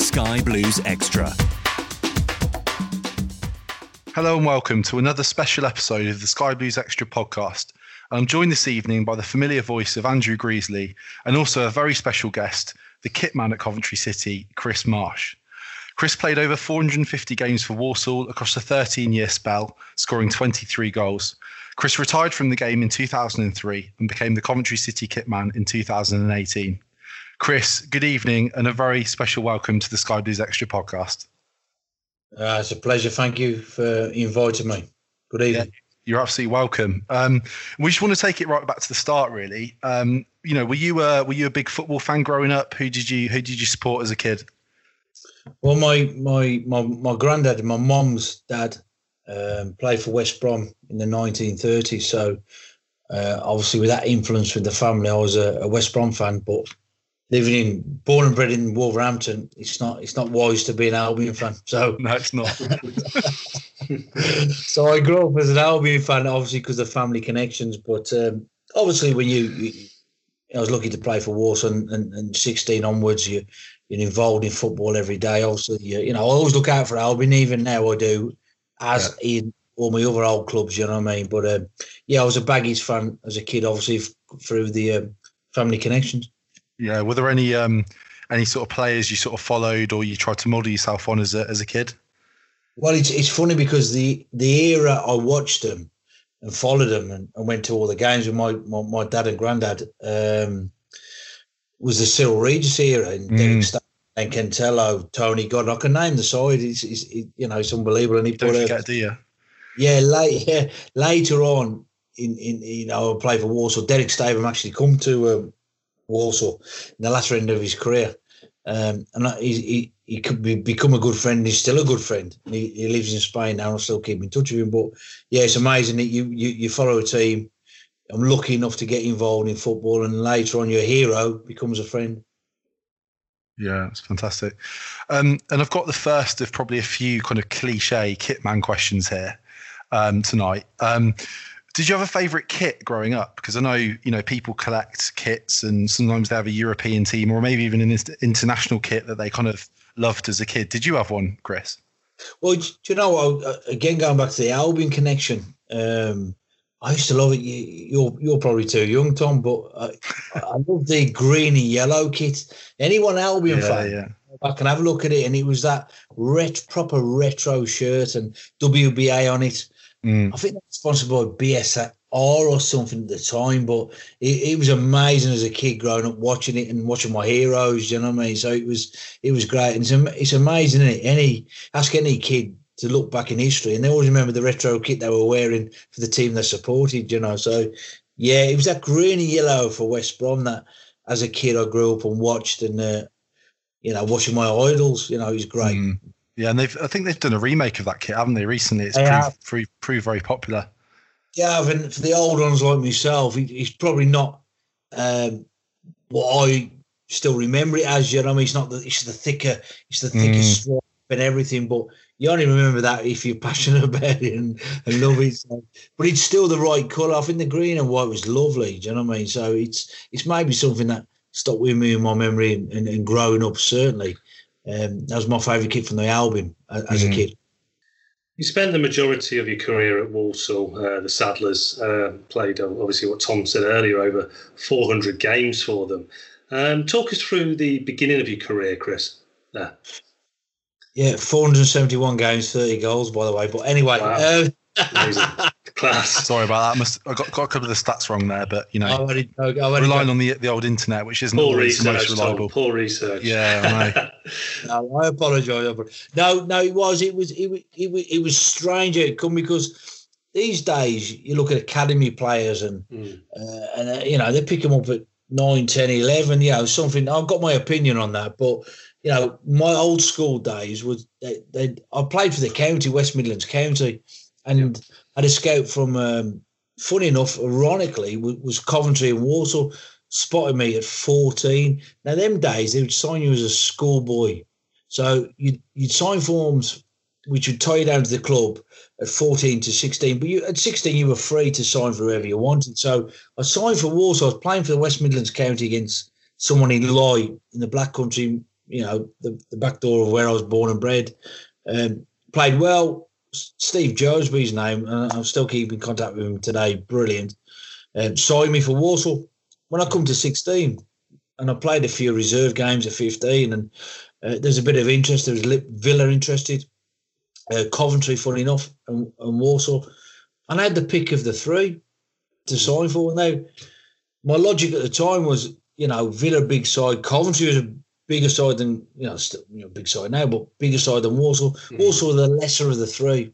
Is Sky Blues Extra. Hello and welcome to another special episode of the Sky Blues Extra podcast. I'm joined this evening by the familiar voice of Andrew Greasley and also a very special guest, the kit man at Coventry City, Chris Marsh. Chris played over 450 games for Walsall across a 13 year spell, scoring 23 goals. Chris retired from the game in 2003 and became the Coventry City kit man in 2018. Chris, good evening and a very special welcome to the Sky Blues Extra podcast. Uh, it's a pleasure. Thank you for inviting me. Good evening. You're absolutely welcome. Um, we just want to take it right back to the start, really. Um, you know, were you a were you a big football fan growing up? Who did you who did you support as a kid? Well, my my my my granddad, and my mum's dad, um, played for West Brom in the 1930s. So uh, obviously, with that influence with the family, I was a, a West Brom fan. But living in born and bred in Wolverhampton, it's not it's not wise to be an Albion fan. So No, it's not. so I grew up as an Albion fan, obviously because of family connections. But um, obviously, when you, you, I was lucky to play for Walsall, and, and, and 16 onwards, you you're involved in football every day. Also, you, you know, I always look out for Albion. Even now, I do, as in all my other old clubs. You know what I mean? But um, yeah, I was a Baggies fan as a kid, obviously f- through the um, family connections. Yeah. Were there any um, any sort of players you sort of followed or you tried to model yourself on as a as a kid? Well, it's it's funny because the the era I watched them and followed them and, and went to all the games with my my, my dad and granddad um, was the Cyril Regis era and Derek Sta- and Cantello, Tony God. I can name the side. It's, it's it, you know it's unbelievable. And he Don't put a, do you? yeah, late, yeah, later on in, in you know, I played for Walsall. Derek Statham actually come to um, Walsall in the latter end of his career. Um, and he, he, he could be, become a good friend. He's still a good friend. He, he lives in Spain now. I still keep in touch with him. But yeah, it's amazing that you, you, you follow a team. I'm lucky enough to get involved in football, and later on, your hero becomes a friend. Yeah, it's fantastic. Um, and I've got the first of probably a few kind of cliche kitman questions here um, tonight. Um, did you have a favourite kit growing up? Because I know you know people collect kits, and sometimes they have a European team or maybe even an international kit that they kind of loved as a kid. Did you have one, Chris? Well, do you know, uh, again, going back to the Albion connection, um, I used to love it. You, you're you're probably too young, Tom, but I, I love the green and yellow kit. Anyone Albion Yeah, fan, yeah. I can have a look at it, and it was that ret- proper retro shirt and WBA on it. Mm. I think that's sponsored by BSR or something at the time, but it, it was amazing as a kid growing up watching it and watching my heroes. You know what I mean? So it was it was great, and it's, it's amazing. Isn't it? Any ask any kid to look back in history, and they always remember the retro kit they were wearing for the team they supported. You know, so yeah, it was that green and yellow for West Brom that, as a kid, I grew up and watched, and uh, you know, watching my idols. You know, it was great. Mm. Yeah, and they've I think they've done a remake of that kit, haven't they? Recently, it's proved, proved, proved, very popular. Yeah, and for the old ones like myself, he's probably not um, what I still remember it as. You know, I mean, it's not the it's the thicker, it's the thickest mm. and everything, but you only remember that if you're passionate about it and, and love it. So, but it's still the right colour. I think the green and white was lovely. Do you know what I mean? So it's it's maybe something that stuck with me in my memory and, and, and growing up certainly. Um, that was my favourite kid from the Albion as, mm. a kid. You spent the majority of your career at Walsall. Uh, the Saddlers uh, played, obviously, what Tom said earlier, over 400 games for them. Um, talk us through the beginning of your career, Chris. There. Yeah, 471 games, 30 goals, by the way. But anyway, wow. uh, Class. Sorry about that. I, must, I got, got a couple of the stats wrong there, but you know, I already, I already relying on the the old internet, which isn't poor always the most reliable. Poor research. Yeah, I no, I apologise. No, no, it was. It was. It was. It was, it was strange it come because these days you look at academy players and mm. uh, and uh, you know they pick them up at 9, 10, 11, You know something. I've got my opinion on that, but you know my old school days was they, they I played for the county, West Midlands County and had a scout from, um, funny enough, ironically, was Coventry and Walsall spotted me at 14. Now, them days, they would sign you as a schoolboy. So you'd, you'd sign forms which would tie you down to the club at 14 to 16. But you, at 16, you were free to sign for whoever you wanted. So I signed for Walsall. I was playing for the West Midlands County against someone in Loy in the Black Country, you know, the, the back door of where I was born and bred. Um, played well, Steve Josby's name, and I'm still keeping contact with him today. Brilliant. Um, signed me for Walsall when I come to 16, and I played a few reserve games at 15, and uh, there's a bit of interest. There was Villa interested, uh, Coventry, funny enough, and, and Walsall, and I had the pick of the three to sign for. Now, my logic at the time was, you know, Villa big side, Coventry was a bigger side than you know, still, you know, big side now, but bigger side than Walsall. Mm. Walsall the lesser of the three.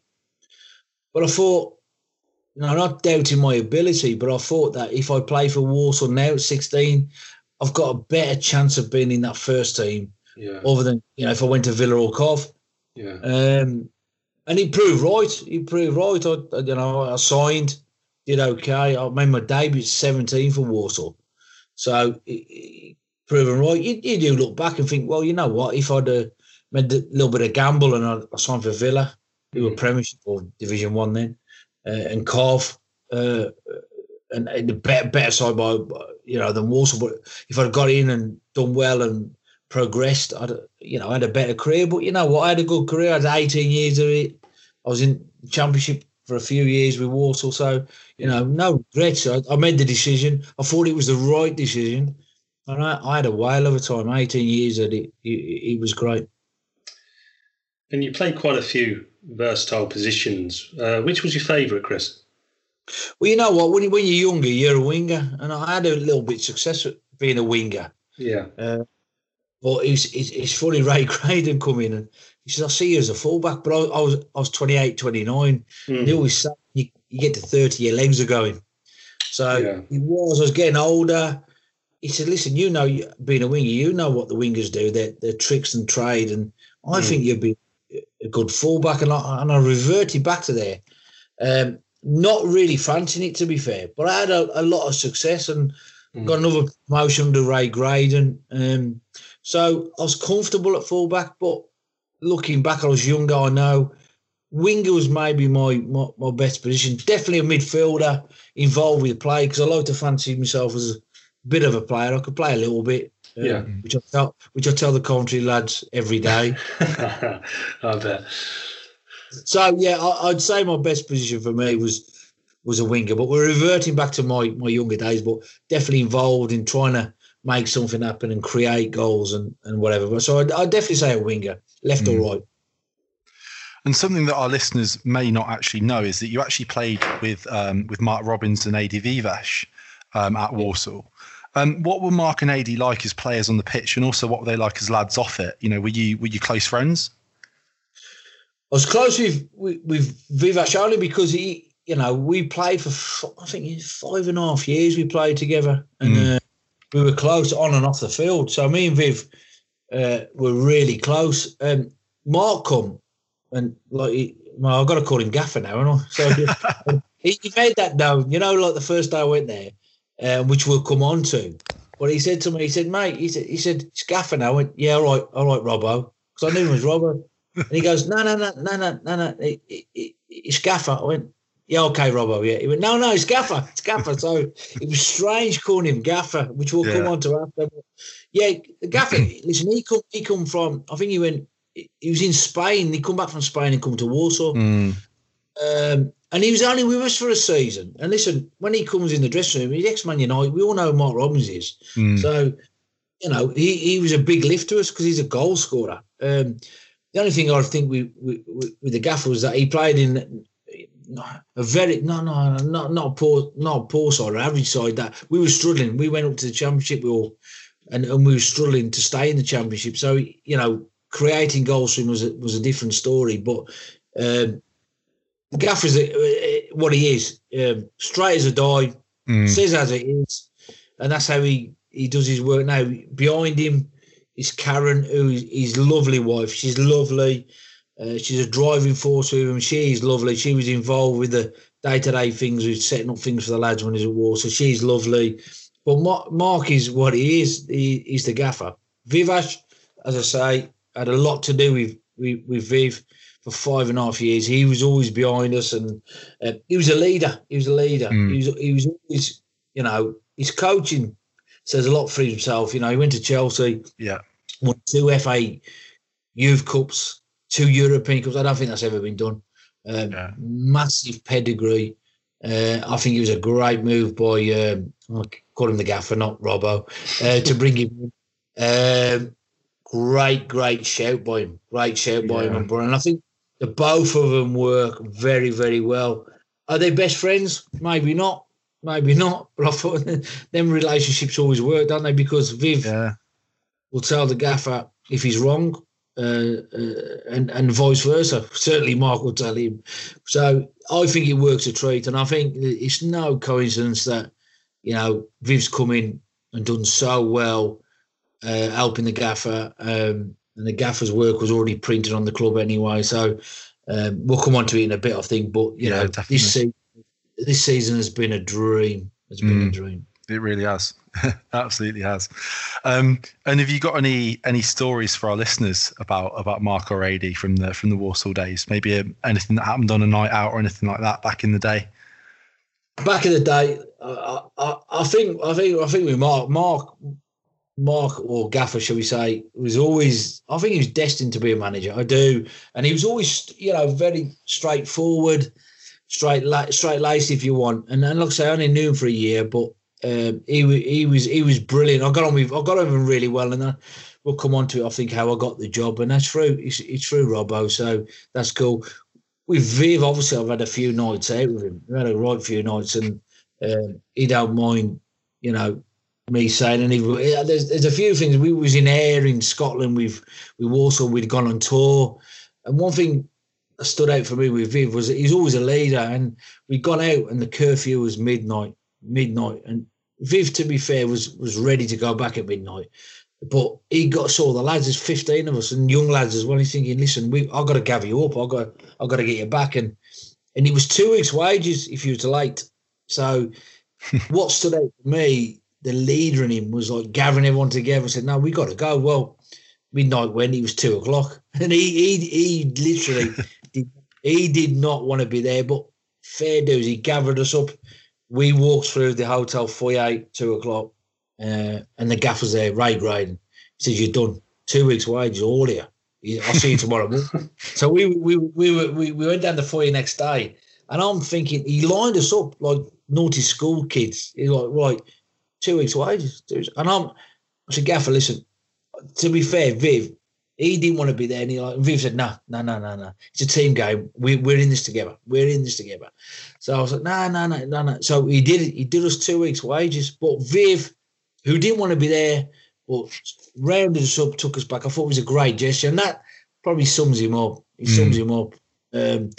But I thought, you know, I'm not doubting my ability, but I thought that if I play for Walsall now at 16, I've got a better chance of being in that first team. Yeah. Other than you know, if I went to Villa or Cov. Yeah. Um, and he proved right. He proved right. I, you know, I signed, did okay. I made my debut at 17 for Walsall. So proven right. You, you do look back and think, well, you know what? If I'd uh, made a little bit of gamble and I, I signed for Villa, who were mm. Premiership or Division One then, uh, and Cov, uh, and, and the better, better side by you know than Walsall. But if I'd got in and done well and progressed, I'd you know I had a better career. But you know what? I had a good career. I had 18 years of it. I was in Championship for a few years with Walsall, so you know no regrets. I, I made the decision. I thought it was the right decision and I, I had a whale of a time. 18 years at it. It, it was great. And you played quite a few versatile positions. Uh, which was your favourite, Chris? Well, you know what? When, you, when you're younger, you're a winger. And I had a little bit of success being a winger. Yeah. Uh, but it's, it's, it's funny, Ray Graydon come in and he says, I see you as a fullback. But I, I was I was 28, 29. Mm. They always say you, you get to 30, your legs are going. So yeah. it was, I was getting older he said, "Listen, you know, being a winger, you know what the wingers do. Their their tricks and trade, and I mm. think you'd be a good fullback." And I, and I reverted back to there. Um, not really fancying it, to be fair, but I had a, a lot of success and mm. got another promotion under Ray Graydon. Um, so I was comfortable at fullback, but looking back, I was younger. I know winger was maybe my, my, my best position. Definitely a midfielder involved with play because I like to fancy myself as a bit of a player. I could play a little bit. Um, yeah. Which I tell which I tell the Coventry lads every day. I bet. So yeah, I, would say my best position for me was was a winger, but we're reverting back to my my younger days, but definitely involved in trying to make something happen and create goals and, and whatever. So I'd, I'd definitely say a winger, left mm. or right. And something that our listeners may not actually know is that you actually played with um, with Mark Robins and Adi Viveash um, at Walsall. Um, what were Mark and Adi like as players on the pitch, and also what were they like as lads off it? You know, were you were you close friends? I was close with with, with Viveash only because he, you know, we played for I think five and a half years. We played together, and mm. uh, we were close on and off the field. So me and Viv uh, were really close. Um, Mark come and like, well, I've got to call him Gaffer now, and so he, he, made that known. You know, like the first day I went there, uh, which we'll come on to. But he said to me, he said, mate, he said, he said, it's Gaffer now. I went, yeah, all right, all right, Robbo, because I knew him as Robbo. And he goes, no, no, no, no, no, no, no, it, it, it, it's Gaffer. I went, yeah, okay, Robbo, yeah. He went, no, no, it's Gaffer, it's Gaffer. So it was strange calling him Gaffer, which we'll yeah. come on to after. But yeah, Gaffer, listen, he come, he come from, I think he went, he was in Spain. He come back from Spain and come to Walsall. Mm. Um, and he was only with us for a season. And listen, when he comes in the dressing room, he's ex-Man United. We all know who Mark Robins is. Mm. So, you know, he, he was a big lift to us because he's a goal scorer. Um, the only thing I think we, we, we, with the gaffer was that he played in a very no no not not a poor not a poor side average side that we were struggling. We went up to the championship we all and, and we were struggling to stay in the championship. So you know, creating goals for him was a, was a different story. But um, Gaffer's what he is, um, straight as a die, mm. says as it is, and that's how he he does his work now. Behind him is Karen, who is his lovely wife. She's lovely. Uh, she's a driving force with him. She's lovely. She was involved with the day to day things, with setting up things for the lads when he's at war. So she's lovely. But Mark, Mark is what he is. He, he's the gaffer. Viveash, as I say, had a lot to do with, with, with Viv for five and a half years. He was always behind us, and uh, he was a leader. He was a leader. Mm. He was he was always, you know, his coaching says a lot for himself. You know, he went to Chelsea. Yeah, won two FA Youth Cups two European Cups. I don't think that's ever been done. Um, yeah. Massive pedigree. Uh, I think it was a great move by, um, I'll call him the gaffer, not Robbo, uh, to bring him in. Um, great, great shout by him. Great shout by yeah. him. And I think the both of them work very, very well. Are they best friends? Maybe not. Maybe not. But I thought them relationships always work, don't they? Because Viv yeah. will tell the gaffer if he's wrong uh, uh, and and vice versa. Certainly, Mark will tell him. So I think it works a treat, and I think it's no coincidence that you know Viv's come in and done so well, uh, helping the gaffer, um, and the gaffer's work was already printed on the club anyway. So um, we'll come on to it in a bit, I think. But you yeah, know, definitely. this season, this season has been a dream. It's been mm. a dream. It really has. Absolutely has. Um, and have you got any any stories for our listeners about about Mark or Adi from the from the Walsall days? Maybe uh, anything that happened on a night out or anything like that back in the day. Back in the day, I, I, I think I think I think with Mark Mark Mark or Gaffer, shall we say, was always I think he was destined to be a manager. I do, and he was always you know very straightforward, straight straight laced if you want. And, like I say, I only knew him for a year, but um, he he was he was brilliant. I got on with I got on with him really well, and I, we'll come on to it. I think how I got the job, and that's true. It's, it's true, Robbo. So that's cool. With Viv, obviously, I've had a few nights out with him. We had a right few nights, and um, he don't mind, you know, me saying. And he, there's there's a few things. We was in Ayr in Scotland. We've we also we'd gone on tour, and one thing that stood out for me with Viv was that he's always a leader, and we'd gone out, and the curfew was midnight midnight, and Viv, to be fair, was was ready to go back at midnight, but he got saw the lads. There's 15 of us and young lads as well. He's thinking, listen, we I've got to gather you up. I've got I've got to get you back, and and it was two weeks' wages if you were late. So what stood out for me, the leader in him was like gathering everyone together and said, no, we got to go. Well, midnight when it was two o'clock, and he he he literally did, he did not want to be there, but fair dues, he gathered us up we walked through the hotel foyer two o'clock, uh, and the gaffer's there, Ray Graydon. He says, "You're done. Two weeks' wages, all here. I'll see you tomorrow." so we we we we we went down the foyer next day, and I'm thinking he lined us up like naughty school kids. He's like, right, two weeks' wages, and I'm. I said, Gaffer, listen. To be fair, Viv, he didn't want to be there. And he like, Viv said, no, no, no, no, no. It's a team game. We, we're in this together. We're in this together. So I was like, no, no, no, no, no. So he did it. He did us two weeks' wages. But Viv, who didn't want to be there, but rounded us up, took us back. I thought it was a great gesture. And that probably sums him up. He sums mm. him up. Um,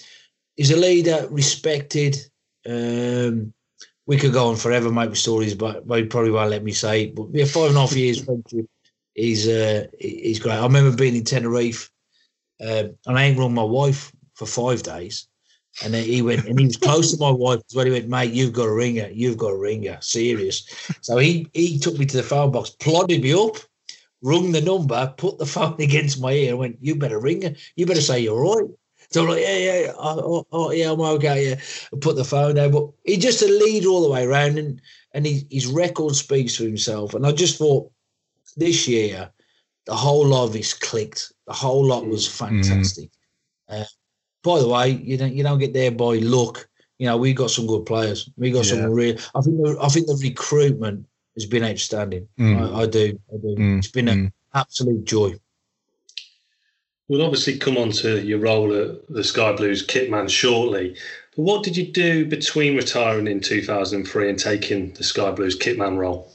he's a leader, respected. Um, we could go on forever, make stories, but, he probably won't let me say. But yeah, five and a half years friendship is uh, he's great. I remember being in Tenerife, uh, and I rung my wife for five days. And then he went, and he was close to my wife when he went, mate, you've got a ringer, you've got a ringer, serious. So he he took me to the phone box, plodded me up, rung the number, put the phone against my ear, and went, you better ring her, you better say you're all right. So I'm like, yeah, yeah, oh, oh, oh, yeah, I'm okay, yeah. I put the phone down, but he's just a leader all the way around, and and he, his record speaks for himself. And I just thought this year, the whole lot of his clicked. The whole lot was fantastic. Mm. Uh, by the way, you don't you don't get there by luck. You know, we got some good players. We got yeah. some real. I think the, I think the recruitment has been outstanding. Mm. I, I, do. I do. Mm. It's been an mm. absolute joy. We'll obviously come on to your role at the Sky Blues kitman shortly. But what did you do between retiring in 2003 and taking the Sky Blues kitman role?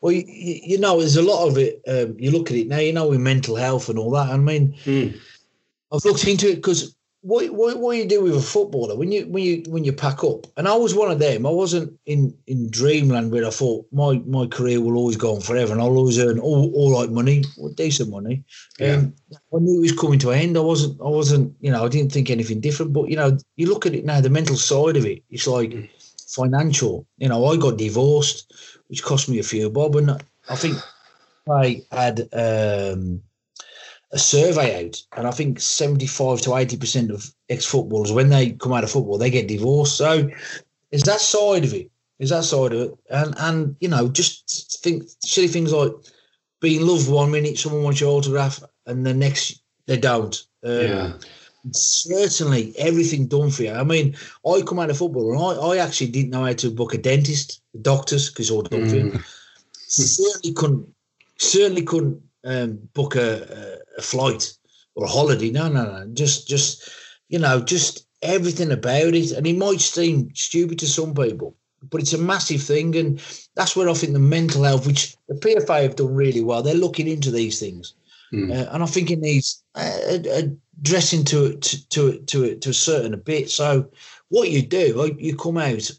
Well, you, you, know, there's a lot of it. Um, you look at it now, you know, with mental health and all that. I mean, mm. I've looked into it because what, what, what you do with a footballer when you when you when you pack up, and I was one of them. I wasn't in in dreamland where I thought my my career will always go on forever, and I'll always earn all, all right money, well, decent money. Yeah. Um, I knew it was coming to an end. I wasn't I wasn't you know I didn't think anything different. But you know you look at it now, the mental side of it. It's like mm. financial. You know I got divorced, which cost me a few bob, and I think I had. Um, a survey out, and I think 75 to 80% of ex footballers, when they come out of football, they get divorced. So is that side of it? Is that side of it? And, and you know, just think silly things like being loved one minute, someone wants your autograph, and the next they don't. Um, yeah. Certainly, everything done for you. I mean, I come out of football and I, I actually didn't know how to book a dentist, doctors, because all done mm. for you. Certainly couldn't, certainly couldn't um, book a, a flight or a holiday. No, no, no. Just, just, you know, just everything about it. And it might seem stupid to some people, but it's a massive thing. And that's where I think the mental health, which the PFA have done really well, they're looking into these things. Mm. Uh, and I think it needs uh, addressing to, to, to, to, to a certain bit. So what you do, you come out,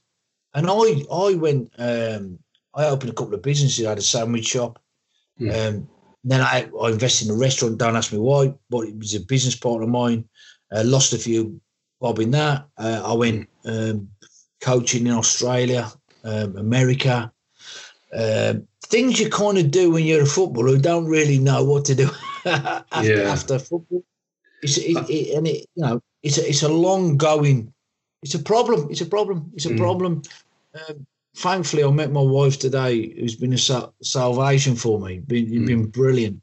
and I, I went, um, I opened a couple of businesses. I had a sandwich shop. Mm. Um, then I, I invested in a restaurant. Don't ask me why, but it was a business partner of mine. Uh, lost a few bob in that. Uh, I went um, coaching in Australia, um, America. Um, things you kind of do when you're a footballer who don't really know what to do after, yeah. after football. It's, it, it, and it, you know, it's a, it's a long going. It's a problem. It's a problem. It's a mm. problem. Um, thankfully, I met my wife today, who's been a salvation for me. Been mm. been brilliant,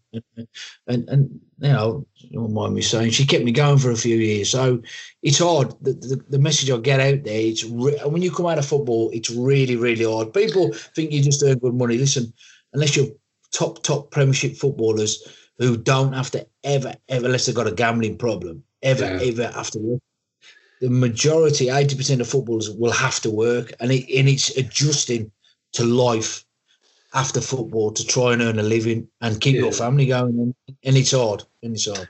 and, and you know, you don't mind me saying, she kept me going for a few years. So it's hard. The, the, the message I get out there, it's re- when you come out of football, it's really really hard. People think you just earn good money. Listen, unless you're top top Premiership footballers who don't have to ever ever, unless they've got a gambling problem, ever yeah. ever have to work the majority, 80% of footballers will have to work and, it, and it's adjusting to life after football to try and earn a living and keep yeah. your family going. And, and it's hard. And it's hard.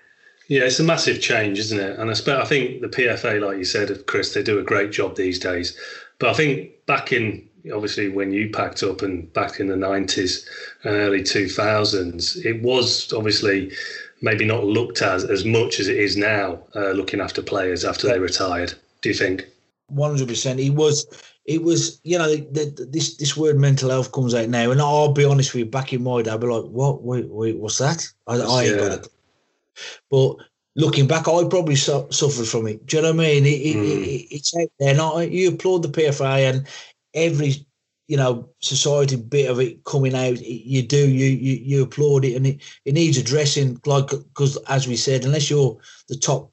Yeah, it's a massive change, isn't it? And I, I think the PFA, like you said, Chris, they do a great job these days. But I think back in obviously when you packed up and back in the 90s and early 2000s, it was obviously maybe not looked at as much as it is now, uh, looking after players after they retired. Do you think? One hundred percent. It was. It was. You know, the, the, this this word mental health comes out now, and I'll be honest with you. Back in my day, I'd be like, "What? Wait, wait what's that?" I, I ain't yeah. got it. But looking back, I probably su- suffered from it. Do you know what I mean? It, mm. it, it, it's out there. And I, you applaud the PFA and every you know society bit of it coming out you do you you, you applaud it and it, it needs addressing like because as we said unless you're the top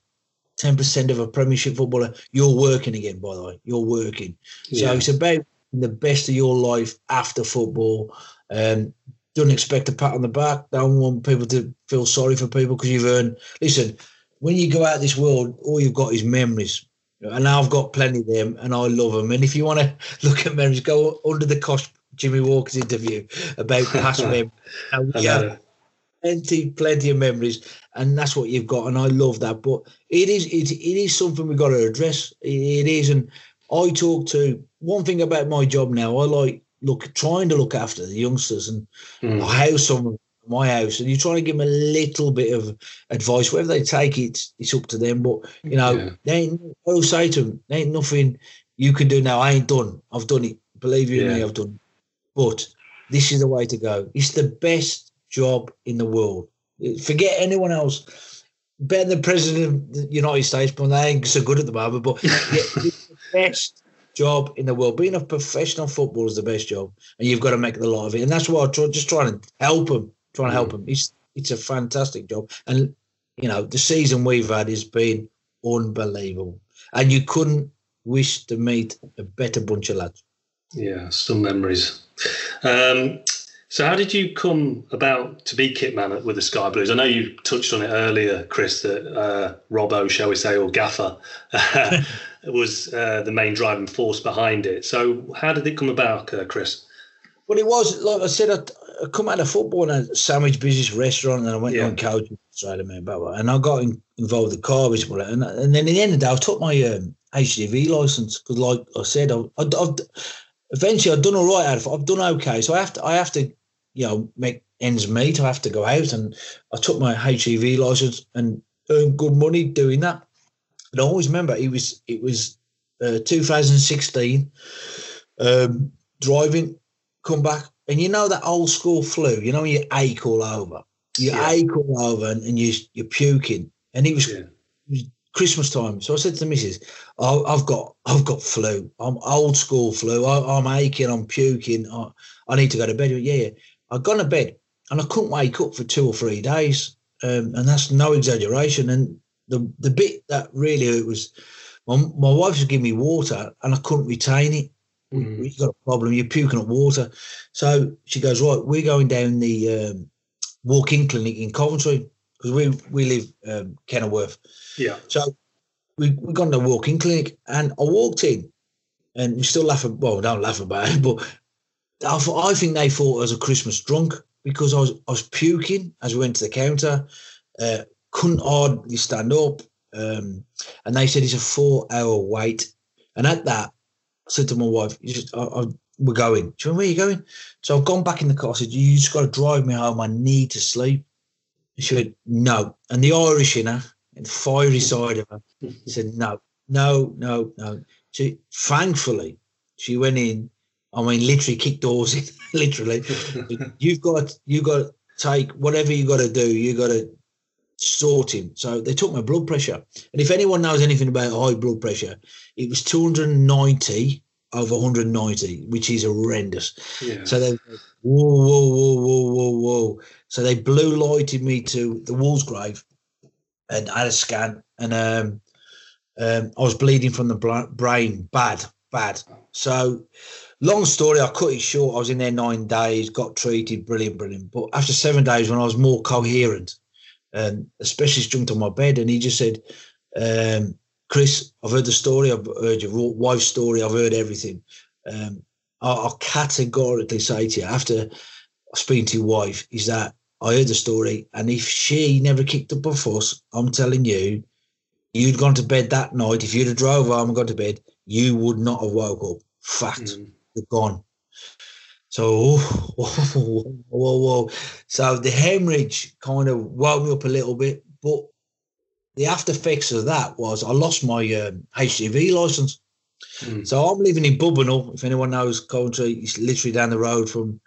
10% of a premiership footballer you're working again by the way you're working yeah. so it's about the best of your life after football um don't expect a pat on the back don't want people to feel sorry for people because you've earned listen when you go out this world all you've got is memories and I've got plenty of them, and I love them. And if you want to look at memories, go under the cost Jimmy Walker's interview about past memories. have, plenty, plenty of memories, and that's what you've got, and I love that. But it is, it, it is something we've got to address. It, it is, and I talk to one thing about my job now. I like look trying to look after the youngsters and mm. house some my house, and you're trying to give them a little bit of advice. Whether they take it, it's up to them. But you know, yeah. they ain't, I'll say to them, there ain't nothing you can do now. I ain't done. I've done it. Believe you yeah. me, I've done. It. But this is the way to go. It's the best job in the world. Forget anyone else. Better than the president of the United States, but they ain't so good at the moment. But yeah, it's the best job in the world. Being a professional footballer is the best job, and you've got to make the lot of it. And that's why I try, just trying to help them, trying to help them. It's it's a fantastic job, and you know the season we've had has been unbelievable, and you couldn't wish to meet a better bunch of lads. Yeah, some memories. Um, so, how did you come about to be kit kitman with the Sky Blues? I know you touched on it earlier, Chris, that uh, Robbo, shall we say, or Gaffer, uh, was uh, the main driving force behind it. So, how did it come about, uh, Chris? Well, it was like I said. I, come out of football in a sandwich business restaurant, and I went yeah. on coaching Australia, man, blah, blah, and I got in, involved with the car business, and, and then in the end of the day, I took my um, HGV license because, like I said, I, I, I've eventually I've done all right out of it. I've done okay. So I have to I have to, you know, make ends meet. I have to go out and I took my HGV license and earned good money doing that. And I always remember it was it was uh, 2016, um, driving, come back, and you know that old school flu. You know when you ache all over, you yeah. ache all over, and, and you you're puking, and it was, yeah. it was Christmas time. So I said to the missus, oh, I've got I've got flu. I'm old school flu. I, am aching. I'm puking. I, I, need to go to bed. Yeah, yeah. I got to bed and I couldn't wake up for two or three days. Um, and that's no exaggeration. And the the bit that really it was my, my wife was giving me water and I couldn't retain it. Mm. You've got a problem. You're puking up water. So she goes, right, we're going down the um, walk-in clinic in Coventry because we we live um, Kenilworth. Yeah. So we we got in the walk-in clinic, and I walked in, and we still laughing. Well, don't laugh about it, but I, thought, I think they thought I was a Christmas drunk because I was I was puking as we went to the counter. Uh, couldn't hardly stand up, um, and they said it's a four-hour wait. And at that, I said to my wife, just, I, I, "We're going." She went, "Where are you going?" So I've gone back in the car. I said, "You just got to drive me home. I need to sleep." she went, no. And the Irish in her, and the fiery side of her, said, no, no, no, no. She, thankfully, she went in. I mean, literally kicked doors in, literally. you've got, you've got to take whatever you got to do. You got to sort him. So they took my blood pressure. And if anyone knows anything about high blood pressure, it was 290 over 190, which is horrendous. Yeah. So they, whoa, whoa, whoa, whoa, whoa, whoa. So they blue lighted me to the Walsgrave and I had a scan and um, um, I was bleeding from the brain, bad, bad. So long story, I cut it short. I was in there nine days, got treated, brilliant, brilliant. But after seven days, when I was more coherent, um, a specialist jumped on my bed and he just said, um, Chris, I've heard the story, I've heard your wife's story, I've heard everything. Um, I'll categorically say to you, after speaking to your wife, is that I heard the story, and if she never kicked up a fuss, I'm telling you, you'd gone to bed that night. If you'd have drove home and gone to bed, you would not have woke up. Fact, mm. you're gone. So, whoa, whoa, whoa, whoa. So the hemorrhage kind of woke me up a little bit, but the after effects of that was I lost my um, HGV license. Mm. So I'm living in Bubbenhall. If anyone knows Coventry, it's literally down the road from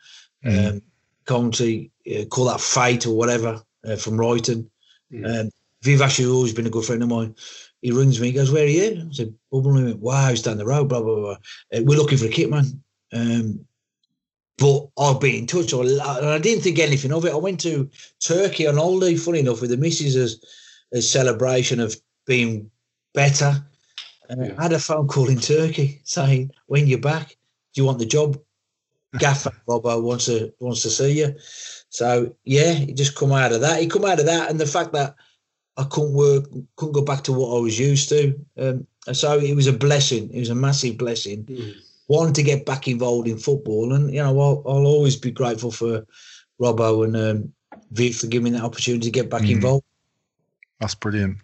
mm. um, Coventry, uh, call that Fate or whatever uh, from Ryton. Mm. Um, Viveash always been a good friend of mine. He rings me, he goes, Where are you? I said, Bubbenhall. Went, wow, he's down the road, blah, blah, blah. Uh, we're looking for a kit man. Um, but I'll be in touch. And I didn't think anything of it. I went to Turkey on holiday, funny enough, with the missus as a celebration of being better. And yeah. I had a phone call in Turkey saying, When you're back, do you want the job? Gaffer Robbo wants to wants to see you. So yeah, he just come out of that. He come out of that, and the fact that I couldn't work, couldn't go back to what I was used to. Um, and so it was a blessing. It was a massive blessing. Mm. Wanting to get back involved in football, and you know, I'll, I'll always be grateful for Robbo and um, Vic for giving me that opportunity to get back mm. involved. That's brilliant.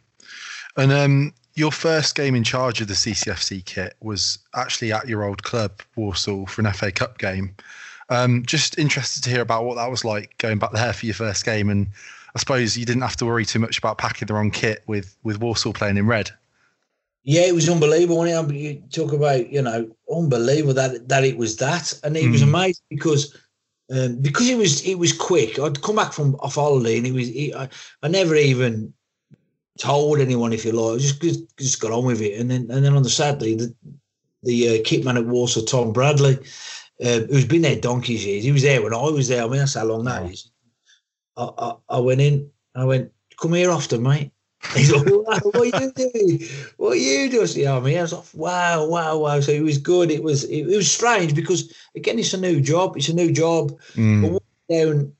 And um, your first game in charge of the CCFC kit was actually at your old club, Walsall, for an FA Cup game. Um, just interested to hear about what that was like going back there for your first game, and I suppose you didn't have to worry too much about packing the wrong kit with with Walsall playing in red. Yeah, it was unbelievable. You talk about you know unbelievable that that it was that, and it mm. was amazing because um, because it was it was quick. I'd come back from off holiday, and it was it, I, I never even told anyone if you like. I just just got on with it, and then and then on the Saturday, the the uh, kit man at Walsall, Tom Bradley, uh, who's been there donkeys years. He was there when I was there. I mean, that's how long that is. I, I, I went in. I went, come here often, mate. He's like, wow, what are you doing? What are you doing? Yeah, I mean, I was like, wow, wow, wow. So it was good. It was it, it was strange because again, it's a new job. It's a new job. Mm. Down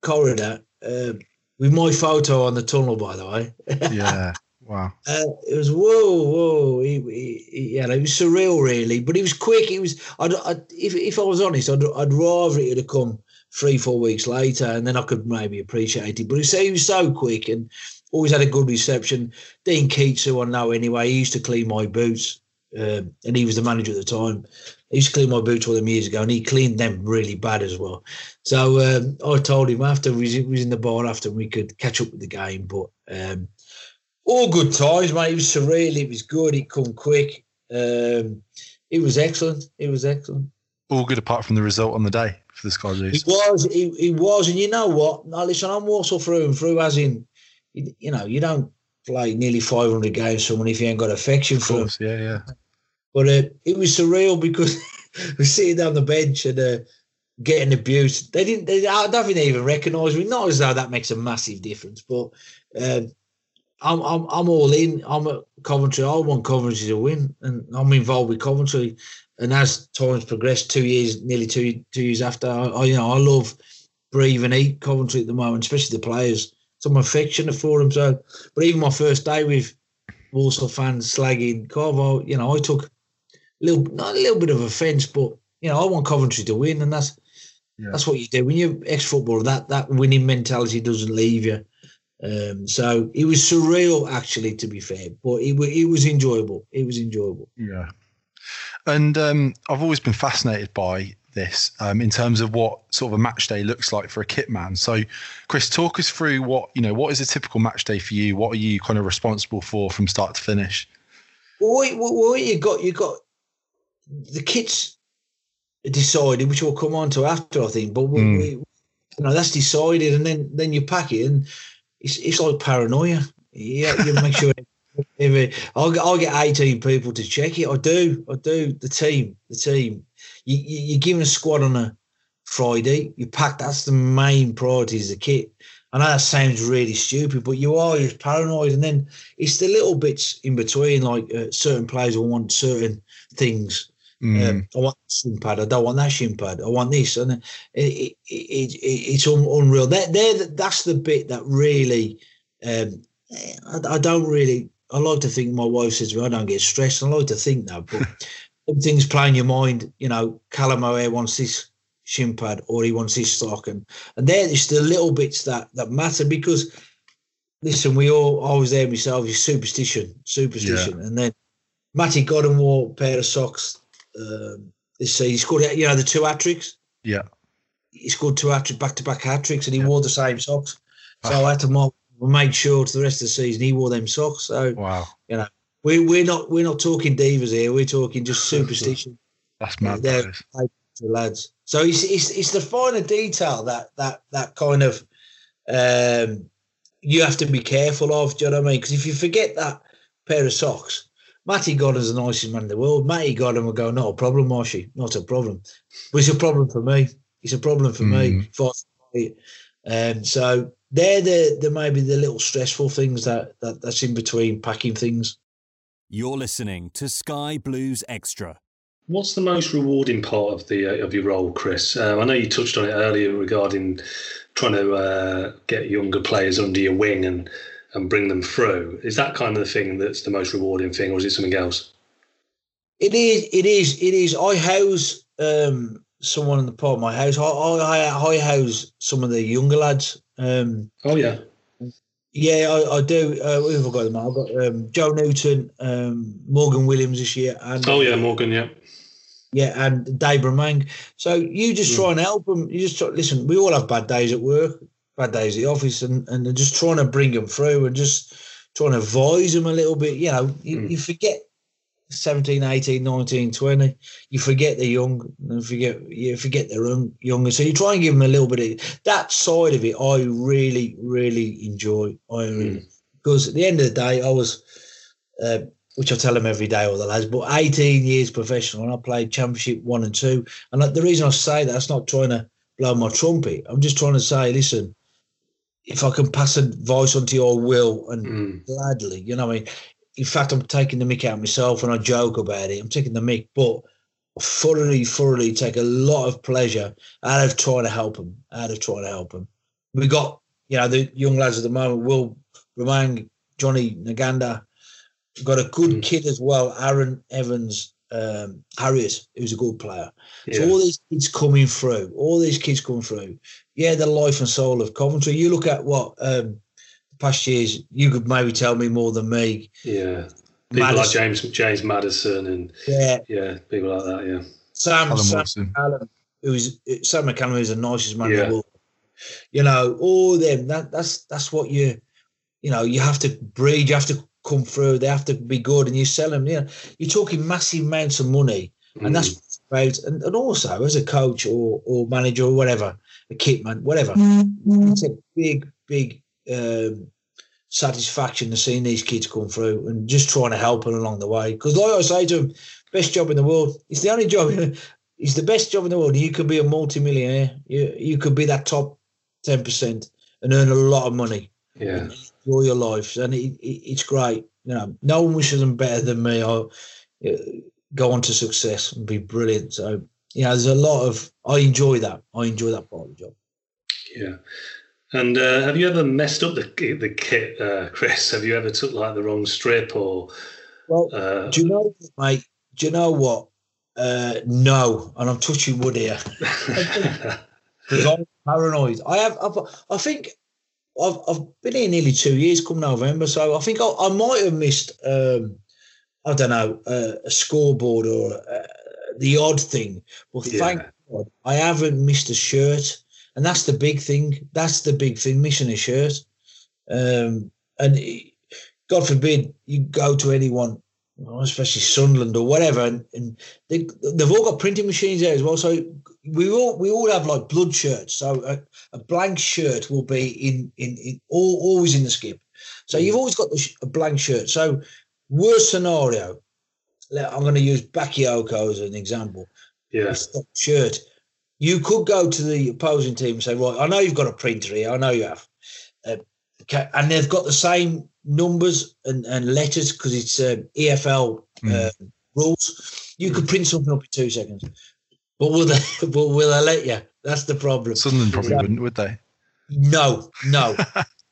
corridor uh, with my photo on the tunnel, by the way. yeah. Wow. Uh, it was whoa, whoa. He, he, he, yeah, it was surreal, really. But it was quick. It was. I'd, I'd, if if I was honest, I'd, I'd rather it had come three, four weeks later, and then I could maybe appreciate it. But it was so quick, and always had a good reception. Dean Keates, who I know anyway, he used to clean my boots, uh, and he was the manager at the time. He used to clean my boots all them years ago, and he cleaned them really bad as well. So um, I told him after we was in the bar after we could catch up with the game, but um, all good times, mate. It was surreal. It was good. It come quick. Um, it was excellent. It was excellent. All good apart from the result on the day for the Sky Blues. It was. It, it was, and you know what? Now listen, I'm also through and through, as in you, you know, you don't play nearly 500 games for someone if you ain't got affection for them. Yeah, yeah. But uh, it was surreal because we're sitting down the bench and uh, getting abused. They didn't. They, I don't think they even recognise me. Not as though that makes a massive difference, but um, I'm, I'm I'm all in. I'm at Coventry. I want Coventry to win, and I'm involved with Coventry. And as times progress, two years, nearly two two years after, I, I you know I love breathe and eat Coventry at the moment, especially the players some affection for him. So, but even my first day with Walsall fans slagging Carvo, you know, I took a little, not a little bit of offence, but you know, I want Coventry to win, and that's yeah. that's what you do when you're ex-footballer. That that winning mentality doesn't leave you. Um, so it was surreal, actually, to be fair, but it it was enjoyable. It was enjoyable. Yeah, and um, I've always been fascinated by this um, in terms of what sort of a match day looks like for a kit man. So, Chris, talk us through what you know. What is a typical match day for you? What are you kind of responsible for from start to finish? Well, what, you got you got the kits decided, which we'll come on to after, I think. But mm. we, you know that's decided, and then then you pack it, and it's it's like paranoia. Yeah, you make sure. If I'll, I'll get 18 people to check it. I do. I do. The team, the team you, you, are giving a squad on a Friday. You pack. That's the main priority is the kit. I know that sounds really stupid, but you are you're paranoid, and then it's the little bits in between. Like uh, certain players will want certain things. Mm. Um, I want shin pad. I don't want that shin pad. I want this, and it, it, it, it it's un, unreal. That there, that's the bit that really. Um, I, I, don't really. I like to think my wife says to me, I don't get stressed. I like to think that, but everything's playing your mind. You know, Callum O'Hare wants this shin pad or he wants his stock, and and they're just the little bits that that matter because listen, we all I was there myself. Is superstition, superstition, yeah. and then Matty Godden wore a pair of socks. Um, this season. He scored, you know, the two hat tricks. Yeah, he scored two hat tricks back to back hat tricks, and he yeah. wore the same socks. So I had to mark, make sure to the rest of the season he wore them socks. So wow, you know, we, we're not we're not talking divas here. We're talking just superstition. That's mad. They're lads. So it's, it's it's the finer detail that that that kind of um, you have to be careful of. Do you know what I mean? Because if you forget that pair of socks, Matty Godden's the nicest man in the world. Matty Godden will go, not a problem, Marshy, not a problem. But it's a problem for me. It's a problem for mm. me. For um, so they're the, the maybe the little stressful things that, that that's in between packing things. You're listening to Sky Blues Extra. What's the most rewarding part of the uh, of your role, Chris? Um, I know you touched on it earlier regarding trying to uh, get younger players under your wing and and bring them through. Is that kind of the thing that's the most rewarding thing, or is it something else? It is. It is. It is. I house um, someone in the part of my house. I, I, I house some of the younger lads Um, oh yeah, yeah, I, I do. Uh, who have I got them? I've got um, Joe Newton, um, Morgan Williams this year, and oh yeah, Morgan, yeah, yeah, and Dave Bremang. So you just Mm. try and help them. You just try, listen. We all have bad days at work, bad days at the office, and and just trying to bring them through and just trying to advise them a little bit. You know, you, Mm. you forget 17, 18, 19, 20. You forget they're young and forget you forget they're young, younger. So you try and give them a little bit of that side of it. I really, really enjoy. I really, because at the end of the day, I was, uh, which I tell them every day, all the lads, but 18 years professional and I played championship one and two. And the reason I say that, that's not trying to blow my trumpet. I'm just trying to say, listen, if I can pass advice on to you, I will, and Mm. gladly. You know, what I mean, in fact, I'm taking the mick out myself, and I joke about it. I'm taking the mick, but I thoroughly, thoroughly take a lot of pleasure out of trying to help them. Out of trying to help them. We got, you know, the young lads at the moment. Will Ramang, Johnny Naganda, got a good kid as well. Aaron Evans, um, Harriet, who's a good player. So all these kids coming through, all these kids coming through. Yeah, the life and soul of Coventry. You look at what um, past years. You could maybe tell me more than me. yeah. People like James James Maddison and Yeah, yeah, people like that. Yeah, Sam, Alan Sam Wilson. McCallum, who's Sam McCallum, who's the nicest man in the world. You know, all them. That that's that's what you, you know, you have to breed. You have to come through. They have to be good, and you sell them. You know, you're talking massive amounts of money, and that's mm. what about. And, and also, as a coach or or manager or whatever, a kit man, whatever, mm-hmm. it's a big, big um, satisfaction to seeing these kids come through and just trying to help them along the way. Because, like I say to them, best job in the world. It's the only job. It's the best job in the world. You could be a multimillionaire. You you could be that top ten percent and earn a lot of money. yeah, Enjoy your life, and it, it, it's great. You know, no one wishes them better than me. Or uh, go on to success and be brilliant. So yeah, there's a lot of. I enjoy that. I enjoy that part of the job. yeah. And uh, have you ever messed up the the kit, uh, Chris? Have you ever took like the wrong strip or? Well, Uh, do you know, mate? Do you know what? Uh, no, and I'm touching wood here because I'm paranoid. I have, I've, I think, I've, I've been here nearly two years. Come November, so I think I, I might have missed. Um, I don't know uh, a scoreboard or uh, the odd thing, but thank Yeah. God I haven't missed a shirt, and that's the big thing. That's the big thing, missing a shirt. Um, and it- God forbid you go to anyone, especially Sunderland or whatever, and, and they, they've all got printing machines there as well. So we all we all have like blood shirts. So a, a blank shirt will be in in, in all, always in the skip. So you've always got the sh- a blank shirt. So worst scenario, I'm going to use Bakayoko as an example. yeah, shirt. You could go to the opposing team and say, right, I know you've got a printer here. I know you have. Uh, okay, and they've got the same numbers and, and letters because it's uh, EFL uh, rules. You could print something up in two seconds. But will they, but will they let you? That's the problem. Sunderland probably wouldn't, would they? No, no.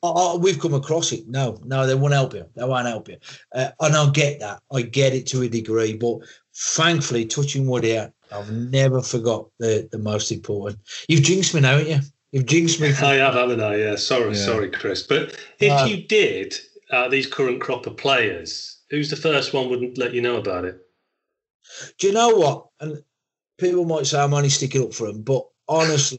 Oh, oh, we've come across it. No, no, they won't help you. They won't help you. Uh, and I get that. I get it to a degree. But thankfully, touching wood here, I've never forgot the, the most important. You've jinxed me now, haven't you? You've jinxed me. I have, haven't I? Yeah, sorry, Yeah. sorry, Chris. But if Uh, you did, uh, these current crop of players, who's the first one wouldn't let you know about it? Do you know what? And people might say I'm only sticking up for them, but honestly,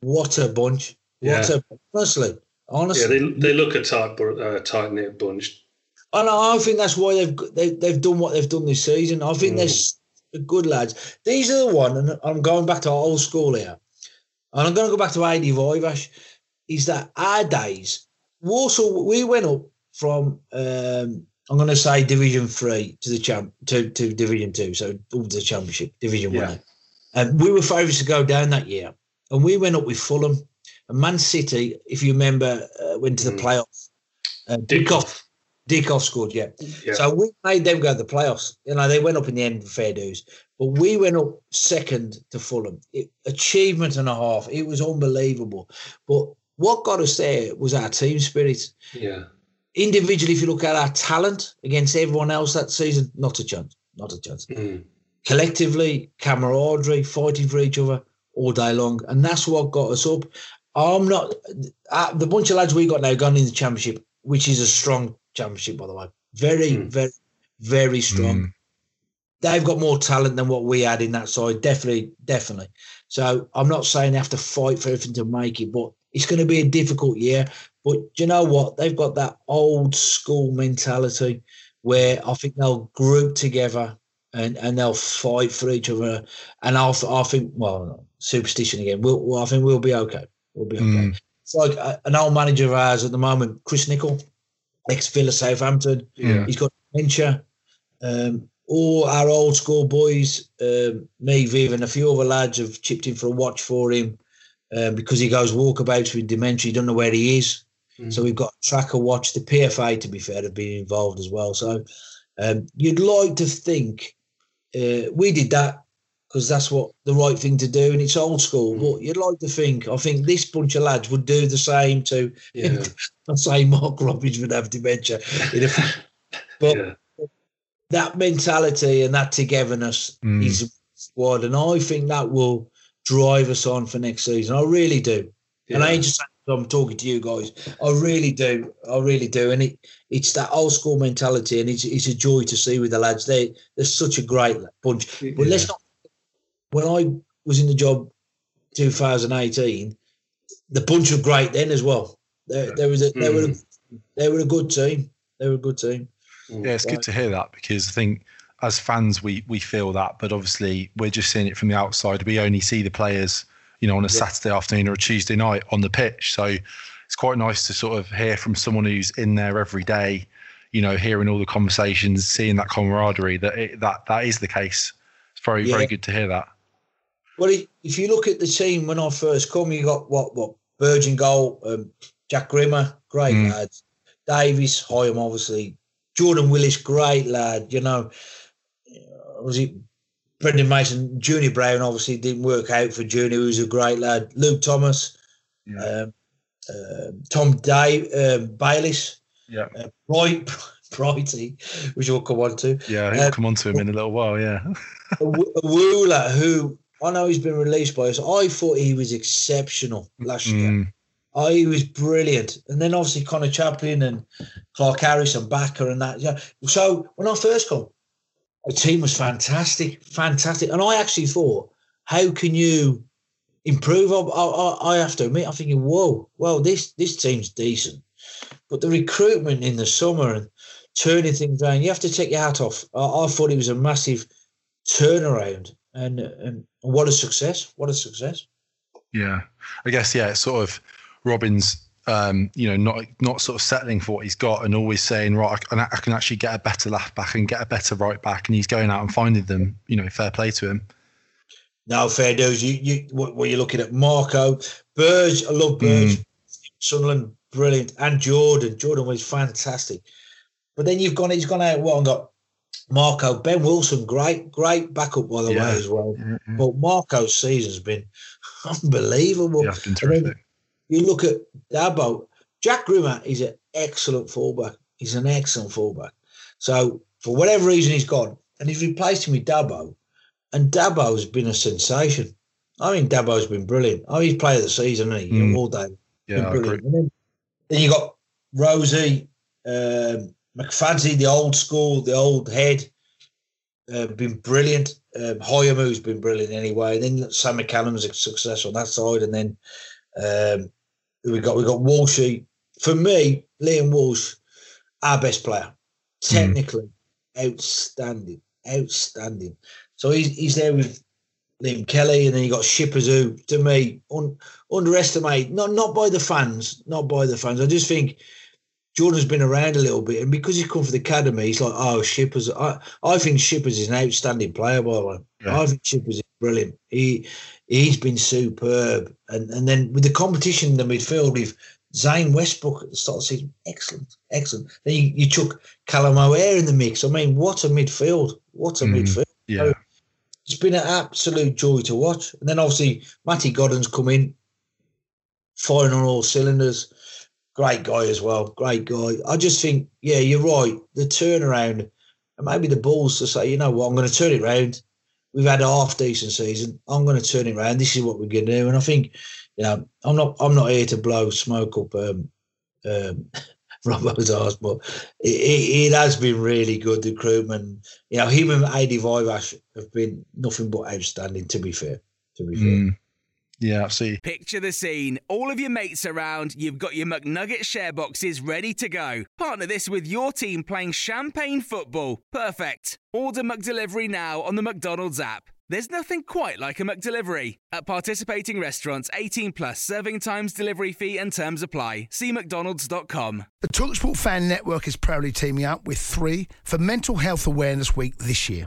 what a bunch. What Yeah. a honestly, honestly. Yeah, they, they look a tight, uh, tight knit bunch. And I think that's why they've they, they've done what they've done this season. I think Mm. they're s- good lads. These are the one, and I'm going back to our old school here, and I'm going to go back to Adi Viveash. Is that our days? Walsall, we went up from um, I'm going to say Division Three to the champ to, to Division Two, so up to the Championship Division Yeah. One. And we were favourites to go down that year, and we went up with Fulham. And Man City, if you remember, uh, went to the Mm. playoffs. Uh, Dickov. Dickov scored, yeah. Yeah. So we made them go to the playoffs. You know, they went up in the end for fair dues, but we went up second to Fulham. It, achievement and a half. It was unbelievable. But what got us there was our team spirit. yeah. Individually, if you look at our talent against everyone else that season, not a chance. Not a chance. Mm. Collectively, camaraderie, fighting for each other all day long. And that's what got us up. I'm not. Uh, the bunch of lads we got now gone in the championship, which is a strong championship, by the way. Very, mm. very, very strong. Mm. They've got more talent than what we had in that side. Definitely, definitely. So I'm not saying they have to fight for everything to make it, but it's going to be a difficult year. But you know what? They've got that old school mentality where I think they'll group together and, and they'll fight for each other. And I'll, I think, well, superstition again. We'll, well, I think we'll be okay. We'll be okay. Mm. It's like a, an old manager of ours at the moment, Chris Nicholl, ex Villa Southampton. Yeah. He's got dementia. Um, all our old school boys, um, me, Viv, and a few other lads have chipped in for a watch for him um, because he goes walkabouts with dementia. He don't know where he is. Mm. So we've got tracker watch. The PFA, to be fair, have been involved as well. So um, you'd like to think uh, we did that because that's what the right thing to do, and it's old school. But you'd like to think, I think this bunch of lads would do the same to. Yeah. I'm saying Mark Robins would have dementia, but yeah. that mentality and that togetherness mm. is squad, and I think that will drive us on for next season. I really do, yeah. and I just I'm talking to you guys. I really do. I really do. And it, it's that old school mentality, and it's, it's a joy to see with the lads. They they're such a great bunch. But yeah. let's not. When I was in the job, 2018, the bunch were great then as well. They, they was a, they mm. were a, mm. they were a good team. They were a good team. Yeah, it's good to hear that because I think as fans we we feel that, but obviously we're just seeing it from the outside. We only see the players you know, on a yeah. Saturday afternoon or a Tuesday night on the pitch. So it's quite nice to sort of hear from someone who's in there every day, you know, hearing all the conversations, seeing that camaraderie that it, that that is the case. It's very yeah. very good to hear that. Well, if you look at the team when I first come, you got what what Virgin goal, um, Jack Grimmer, great mm. lad, Davis, Hyam, obviously, Jordan Willis, great lad. You know, was it Brendan Mason, Junior Brown obviously didn't work out for Junior, who was a great lad. Luke Thomas, yeah. um, uh, Tom Day, um, Bayliss, yeah, uh, Bright, Brighty, which we'll come on to. Yeah, he'll um, come on to him in a little while. Yeah, A Wooler, who I know he's been released by us. I thought he was exceptional last mm. year. Oh, he was brilliant. And then obviously Conor Chaplin and Clark Harris and Backer and that. Yeah. So when I first come, the team was fantastic, fantastic. And I actually thought, how can you improve? I, I, I have to admit, I'm thinking, whoa, well, this this team's decent. But the recruitment in the summer and turning things around, you have to take your hat off. I, I thought it was a massive turnaround. And, and what a success! What a success! Yeah, I guess yeah, it's sort of Robins um, you know, not not sort of settling for what he's got and always saying, right, I can, I can actually get a better left back and get a better right back, and he's going out and finding them. You know, fair play to him. No, fair dues. You, you, what, were you're looking at, Marco, Burge. I love Burge. Mm. Sunderland, brilliant, and Jordan. Jordan was fantastic. But then you've gone, he's gone out. What and got Marco, Ben Wilson, great, great backup by the yeah. way as well. Mm-hmm. But Marco's season's been unbelievable. Yeah, been. You look at Dabo. Jack Grimmer is an excellent fullback. He's an excellent fullback. So for whatever reason he's gone, and he's replaced him with Dabo, and Dabo's been a sensation. I mean, Dabo's been brilliant. Oh, he's player of the season, he? Mm. all day. Yeah, brilliant. Then, then, you got Rosie, um, McFadzy, the old school, the old head, uh, been brilliant. Um, Hoyamu's been brilliant anyway. And then Sam McCallum's a success on that side, and then um, we got we got Walshy. For me, Liam Walsh, our best player, technically mm. outstanding, outstanding. So he's he's there with Liam Kelly, and then you got Shippers, who to me un, underestimate not not by the fans, not by the fans. I just think Jordan's been around a little bit, and because he's come from the academy, he's like, oh, Shippers. I I think Shippers is an outstanding player, by the way. Yeah. I think Shippers is brilliant. He he's been superb. And and then with the competition in the midfield with Zain Westbrooke at the start of the season, excellent, excellent. Then you, you took Callum O'Hare in the mix. I mean, what a midfield! What a mm, midfield! Yeah. So it's been an absolute joy to watch. And then obviously Matty Godden's come in, firing on all cylinders. Great guy as well. Great guy. I just think, yeah, you're right. The turnaround and maybe the balls to say, you know what, I'm going to turn it around we've had a half decent season. I'm going to turn it around. This is what we're going to do. And I think, you know, I'm not I'm not here to blow smoke up um, um, Robbo's arse, but it, it, it, has been really good the recruitment. You know, him and Adi Viveash have been nothing but outstanding. To be fair, to be fair. Mm. Yeah, see. Picture the scene. All of your mates around, you've got your McNugget share boxes ready to go. Partner this with your team playing champagne football. Perfect. Order McDelivery now on the McDonald's app. There's nothing quite like a McDelivery. At participating restaurants, 18 plus serving times, delivery fee, and terms apply. See McDonald's.com. The Talksport Fan Network is proudly teaming up with three for Mental Health Awareness Week this year.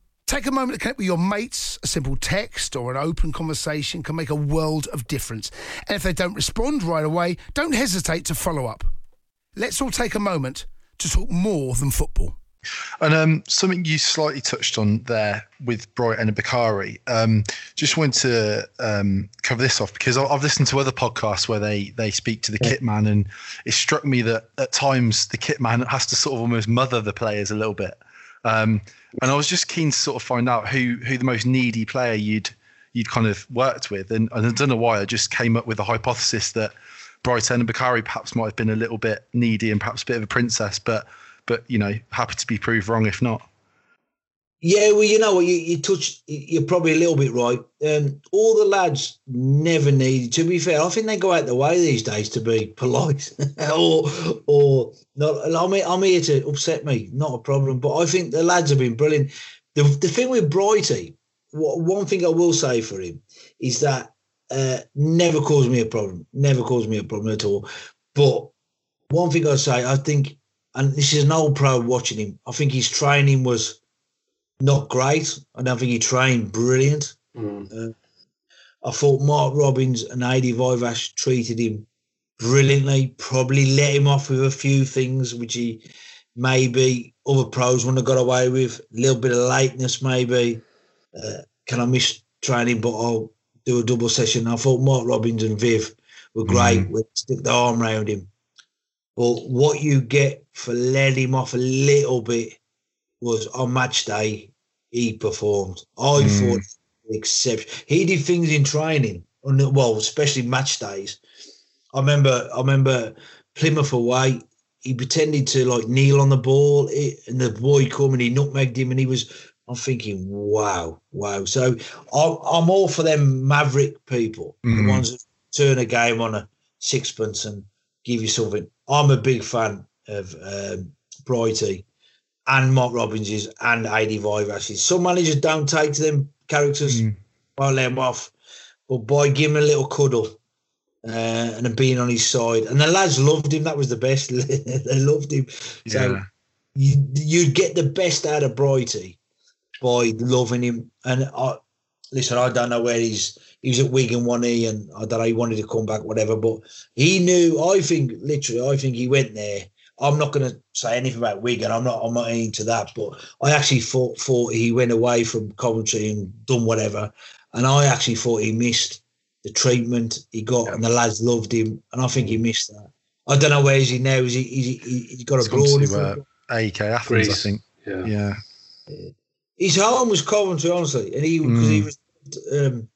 Take a moment to connect with your mates. A simple text or an open conversation can make a world of difference. And if they don't respond right away, don't hesitate to follow up. Let's all take a moment to talk more than football. And um, something you slightly touched on there with Bright Enobakhare. Um, just wanted to um, cover this off because I've listened to other podcasts where they they speak to the kit man, and it struck me that at times the kit man has to sort of almost mother the players a little bit. Um, and I was just keen to sort of find out who who the most needy player you'd you'd kind of worked with, and, and I don't know why I just came up with a hypothesis that Bright Enobakhare perhaps might have been a little bit needy and perhaps a bit of a princess, but but you know happy to be proved wrong if not. Yeah, well, you know what, you, you touched, you're probably a little bit right. Um, all the lads never need, to be fair, I think they go out the way these days to be polite or, or not. I'm, I'm here to upset me, not a problem. But I think the lads have been brilliant. The, the thing with Brighty, one thing I will say for him is that uh, never caused me a problem, never caused me a problem at all. But one thing I say, I think, and this is an old pro watching him, I think his training was not great. I don't think he trained brilliant. Mm. Uh, I thought Mark Robins and Adi Viveash treated him brilliantly, probably let him off with a few things which he maybe other pros wouldn't have got away with. A little bit of lateness, maybe. Uh, can I miss training, but I'll do a double session. I thought Mark Robins and Viv were great. Mm. Stick the arm around him. But what you get for letting him off a little bit was on match day he performed. I mm. thought exception. He did things in training, well, especially match days. I remember, I remember Plymouth away. He pretended to like kneel on the ball, and the boy come and he nutmegged him, and he was. I'm thinking, wow, wow. So I'm, I'm all for them maverick people, mm. the ones that turn a game on a sixpence and give you something. I'm a big fan of um, Brighty and Mark Robins is and Adi Viveash. Some managers don't take to them characters, mm. let them off. But boy, give him a little cuddle uh, and then being on his side. And the lads loved him. That was the best. they loved him. Yeah. So you, you'd get the best out of Brighty by loving him. And I, listen, I don't know where he's. He was at Wigan, one he, and I don't know. He wanted to come back, whatever. But he knew. I think literally, I think he went there I'm not going to say anything about Wigan. I'm not. I'm not into that. But I actually thought thought he went away from Coventry and done whatever, and I actually thought he missed the treatment he got, yeah. and the lads loved him, and I think he missed that. I don't know where is he now. Is he? Is he he's got a broad. Uh, AEK Athens, Greece. I think. Yeah. yeah. His home was Coventry, honestly, and he because mm. he was. Um,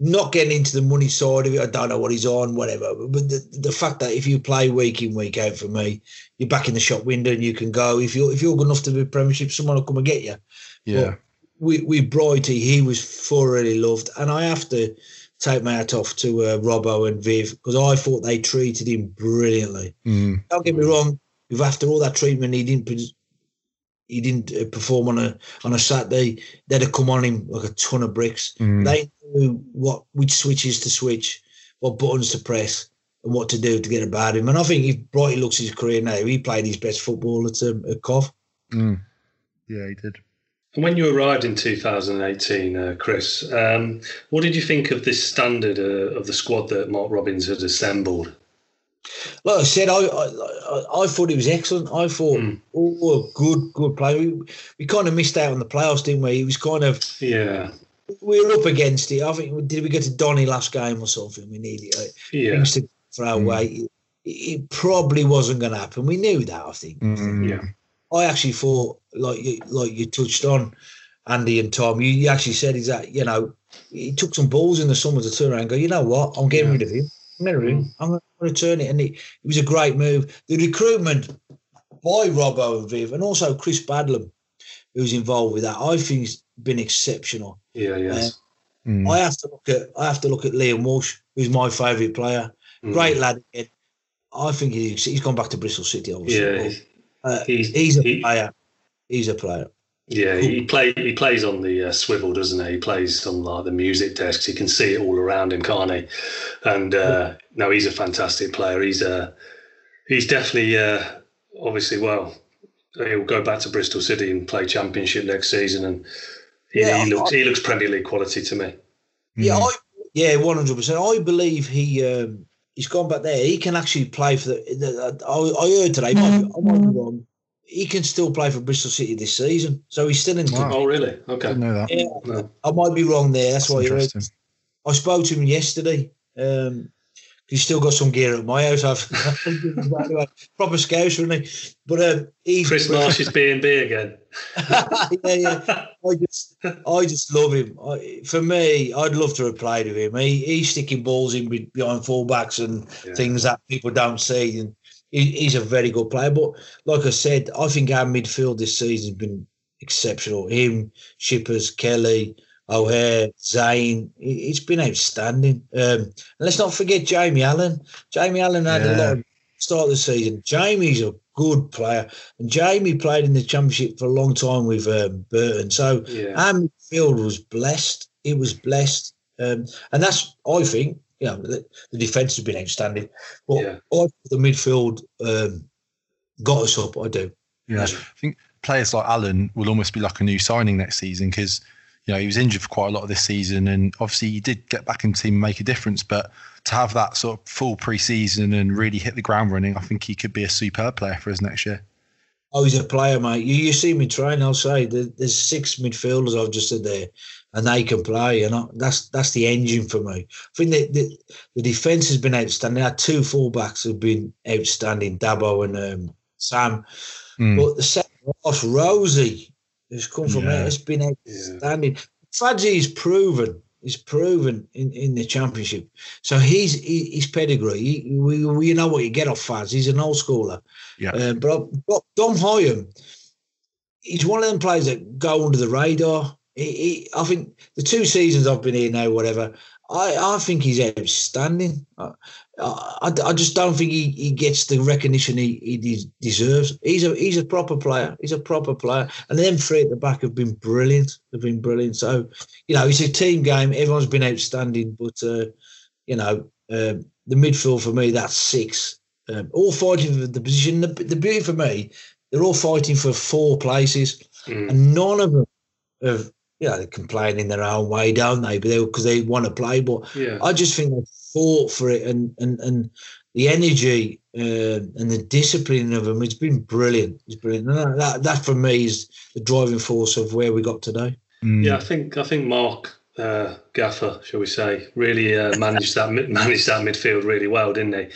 not getting into the money side of it. I don't know what he's on, whatever. But the, the fact that if you play week in, week out for me, you're back in the shop window and you can go. If you're if you're good enough to be Premiership, someone will come and get you. Yeah. But we we Brighty, he was thoroughly loved, and I have to take my hat off to uh, Robbo and Viv because I thought they treated him brilliantly. Mm. Don't get me wrong. If after all that treatment, he didn't he didn't uh, perform on a on a Saturday, they'd have come on him like a ton of bricks. Mm. They knew what which switches to switch, what buttons to press and what to do to get about him. And I think if Brighty looks his career now, he played his best football at, um, at Cov. Mm. Yeah, he did. And when you arrived in 2018, uh, Chris, um, what did you think of this standard uh, of the squad that Mark Robins had assembled? like I said, I I, I thought he was excellent. I thought, mm. oh, good, good player. We, we kind of missed out on the playoffs, didn't we? He was kind of yeah. We were up against it. I think did we get to Donny last game or something? We needed it. Yeah. Things to for our mm. way. It, it, probably wasn't going to happen. We knew that. I think. Mm, yeah. I actually thought, like you, like you touched on, Andy and Tom. You, you actually said is that you know he took some balls in the summer to turn around and go. You know what? I'm getting yeah. rid of him. I'm getting rid of him. Mm. I'm going to return it, and it, it was a great move. The recruitment by Robbo and Viv, and also Chris Badlam, who's involved with that, I think has been exceptional. Yeah, yes. Uh, mm. I have to look at I have to look at Liam Walsh, who's my favourite player. Mm. Great lad. I think he's, he's gone back to Bristol City. Obviously, yeah, uh, he's, he's a he, player. He's a player. Yeah, he play he plays on the uh, swivel, doesn't he? He plays on like the music desks. He can see it all around him, can't he? And uh, no, he's a fantastic player. He's a uh, he's definitely uh, obviously well. He'll go back to Bristol City and play Championship next season, and he, yeah, he looks I, he looks Premier League quality to me. Yeah, mm. I, yeah, one hundred percent. I believe he um, he's gone back there. He can actually play for the. the I, I, heard today. I might be wrong he can still play for Bristol City this season. So he's still in. Wow. Oh, really? Okay. Didn't know that. Yeah, no. I might be wrong there. That's, That's why. I spoke to him yesterday. Um, he's still got some gear at my house. I've proper scouts, really. But um, he's Chris Marsh's B and B again. yeah, yeah. I just, I just love him. I, for me, I'd love to have played with him. He, he's sticking balls in behind fullbacks and yeah. things that people don't see. And he's a very good player. But like I said, I think our midfield this season has been exceptional. Him, Shippers, Kelly, O'Hare, Zain, it's been outstanding. Um, let's not forget Jamie Allen. Jamie Allen had yeah. a lot of start of the season. Jamie's a good player, and Jamie played in the championship for a long time with um, Burton. So yeah. our midfield was blessed. It was blessed, um, and that's I think you know, the, the defence has been outstanding. But yeah. I the midfield um, got us up. I do. Yeah, I think players like Allen will almost be like a new signing next season because you know he was injured for quite a lot of this season, and obviously he did get back into team and make a difference. But to have that sort of full pre-season and really hit the ground running, I think he could be a superb player for us next year. Oh, he's a player, mate. You, you see me train. I'll say there's six midfielders I've just said there and they can play. And that's that's the engine for me. I think the, the, the defence has been outstanding. Our two fullbacks have been outstanding, Dabo and um, Sam. Mm. But the second half, Rosie has come from yeah. it. It's been outstanding. Yeah. Fadzi is proven. He's proven in, in the championship. So he's he, his pedigree. He, we, we know what you get off Faz. He's an old schooler. Yeah. Uh, but, but Dom Hyam, he's one of them players that go under the radar. He, he, I think the two seasons I've been here now, whatever, I, I think he's outstanding. I, I just don't think he, he gets the recognition he, he deserves. He's a he's a proper player. He's a proper player. And them three at the back have been brilliant. They've been brilliant. So, you know, it's a team game. Everyone's been outstanding. But, uh, you know, um, the midfield for me, that's six. Um, all fighting for the position. The, the beauty for me, they're all fighting for four places. Mm. And none of them have you know, they complain in their own way, don't they? But they because they want to play. But yeah. I just think fought for it, and and and the energy uh, and the discipline of them. It's been brilliant. It's brilliant. And that that for me is the driving force of where we got today. Mm. Yeah, I think I think Mark uh, Gaffer, shall we say, really uh, managed that managed that midfield really well, didn't he?